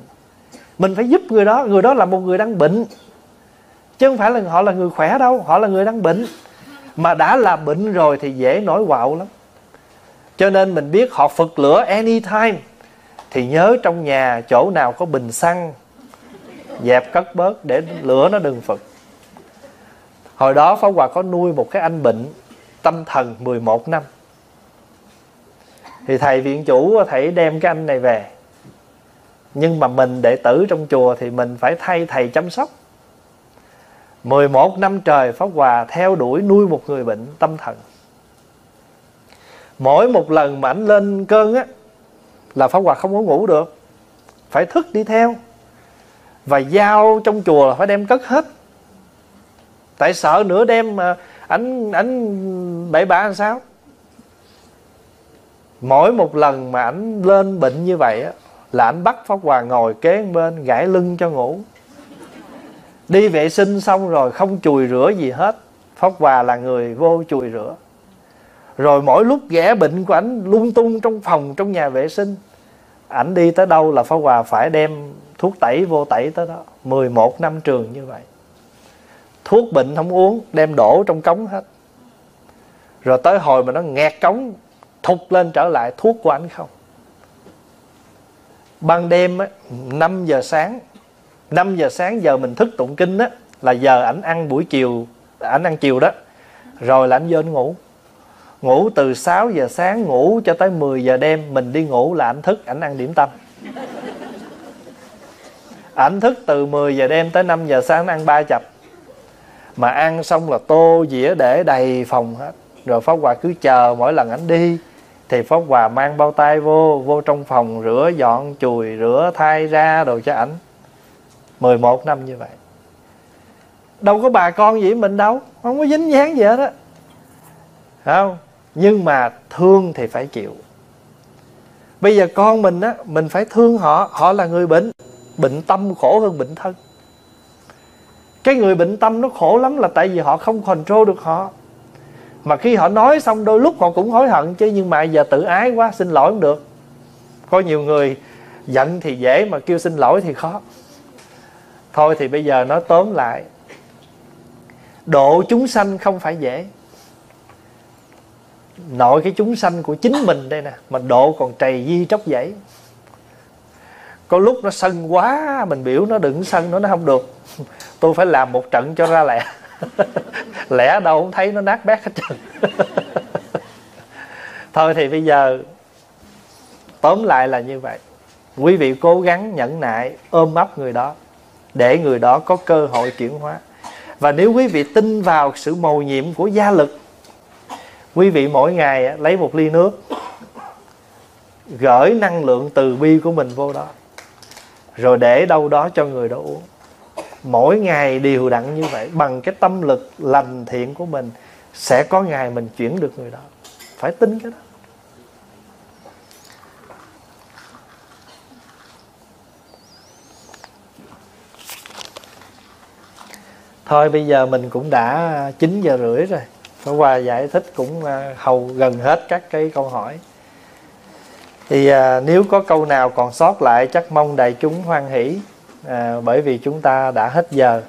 Mình phải giúp người đó người đó là một người đang bệnh. Chứ không phải là họ là người khỏe đâu, họ là người đang bệnh mà đã là bệnh rồi thì dễ nổi quạo lắm. Cho nên mình biết họ phật lửa anytime. Thì nhớ trong nhà chỗ nào có bình xăng, dẹp cất bớt để lửa nó đừng phật. Hồi đó Pháp Hòa có nuôi một cái anh bệnh tâm thần 11 năm. Thì thầy viện chủ thầy đem cái anh này về. Nhưng mà mình đệ tử trong chùa thì mình phải thay thầy chăm sóc. 11 năm trời, Pháp Hòa theo đuổi nuôi một người bệnh tâm thần. Mỗi một lần mà anh lên cơn á, Là Pháp Hòa không có ngủ được. Phải thức đi theo. Và dao trong chùa là phải đem cất hết. Tại sợ nửa đêm mà ảnh ảnh bậy bạ làm sao? Mỗi một lần mà ảnh lên bệnh như vậy á, là ảnh bắt pháp hòa ngồi kế bên gãi lưng cho ngủ đi vệ sinh xong rồi không chùi rửa gì hết. Pháp hòa là người vô chùi rửa. Rồi mỗi lúc ghẻ bệnh của ảnh lung tung trong phòng trong nhà vệ sinh. Ảnh đi tới đâu là pháp hòa phải đem thuốc tẩy vô tẩy tới đó. 11 năm trường như vậy. Thuốc bệnh không uống đem đổ trong cống hết. Rồi tới hồi mà nó nghẹt cống thục lên trở lại thuốc của anh không. Ban đêm á, 5 giờ sáng 5 giờ sáng giờ mình thức tụng kinh á, là giờ ảnh ăn buổi chiều, ảnh ăn chiều đó. Rồi là ảnh vô anh ngủ. Ngủ từ 6 giờ sáng, ngủ cho tới 10 giờ đêm, mình đi ngủ là ảnh thức, ảnh ăn điểm tâm. Ảnh thức từ 10 giờ đêm tới 5 giờ sáng ăn ba chập. Mà ăn xong là tô, dĩa, để, đầy phòng hết. Rồi pháp hòa cứ chờ mỗi lần ảnh đi, thì pháp hòa mang bao tay vô vô trong phòng, rửa dọn chùi, rửa thay ra đồ cho ảnh. 11 năm như vậy. Đâu có bà con gì mình đâu, không có dính dáng gì hết á. Không? Nhưng mà thương thì phải chịu. Bây giờ con mình á, mình phải thương họ họ là người bệnh bệnh tâm khổ hơn bệnh thân. Cái người bệnh tâm nó khổ lắm là tại vì họ không control được họ. Mà khi họ nói xong đôi lúc họ cũng hối hận chứ, nhưng mà giờ tự ái quá, xin lỗi không được. Có nhiều người giận thì dễ, mà kêu xin lỗi thì khó thôi thì bây giờ nói tóm lại. Độ chúng sanh không phải dễ. Nội cái chúng sanh của chính mình đây nè, mà độ còn trầy di tróc dãy có lúc nó sân quá, mình biểu nó đừng sân nữa nó không được. Tôi phải làm một trận cho ra lẹ lẽ đâu không thấy nó nát bét hết trơn. Thôi thì bây giờ tóm lại là như vậy. Quý vị cố gắng nhẫn nại ôm ấp người đó để người đó có cơ hội chuyển hóa. Và nếu quý vị tin vào sự mầu nhiệm của gia lực, quý vị mỗi ngày lấy một ly nước, gửi năng lượng từ bi của mình vô đó, rồi để đâu đó cho người đó uống. Mỗi ngày đều đặn như vậy, bằng cái tâm lực lành thiện của mình, sẽ có ngày mình chuyển được người đó. Phải tin cái đó. Thôi bây giờ mình cũng đã 9 giờ rưỡi rồi. Pháp Hòa giải thích cũng à, hầu gần hết các cái câu hỏi. Thì à, nếu có câu nào còn sót lại chắc mong đại chúng hoan hỷ. À, bởi vì chúng ta đã hết giờ.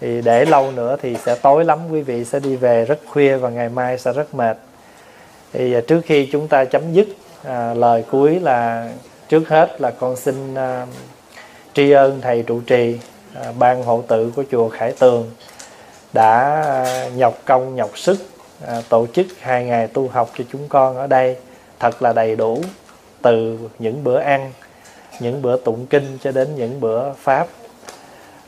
Thì để lâu nữa thì sẽ tối lắm quý vị sẽ đi về rất khuya và ngày mai sẽ rất mệt. Thì à, trước khi chúng ta chấm dứt à, lời cuối là trước hết là con xin à, tri ân thầy trụ trì. À, ban hộ tự của chùa Khải Tường đã à, nhọc công, nhọc sức à, tổ chức hai ngày tu học cho chúng con ở đây. Thật là đầy đủ từ những bữa ăn, những bữa tụng kinh cho đến những bữa pháp.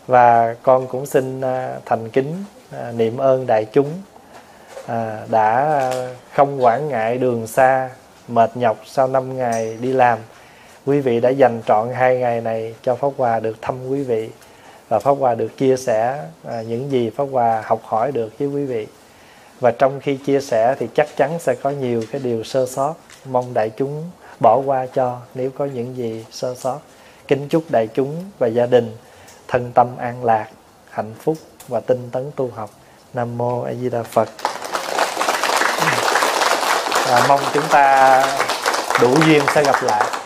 Và con cũng xin thành kính niệm ơn đại chúng đã không quản ngại đường xa, mệt nhọc sau 5 ngày đi làm. Quý vị đã dành trọn hai ngày này cho pháp hòa được thăm quý vị và pháp hòa được chia sẻ à, những gì pháp hòa học hỏi được với quý vị. Và trong khi chia sẻ thì chắc chắn sẽ có nhiều cái điều sơ sót. Mong đại chúng bỏ qua cho nếu có những gì sơ sót. Kính chúc đại chúng và gia đình thân tâm an lạc, hạnh phúc và tinh tấn tu học. Nam mô a di đà phật. Và mong chúng ta đủ duyên sẽ gặp lại.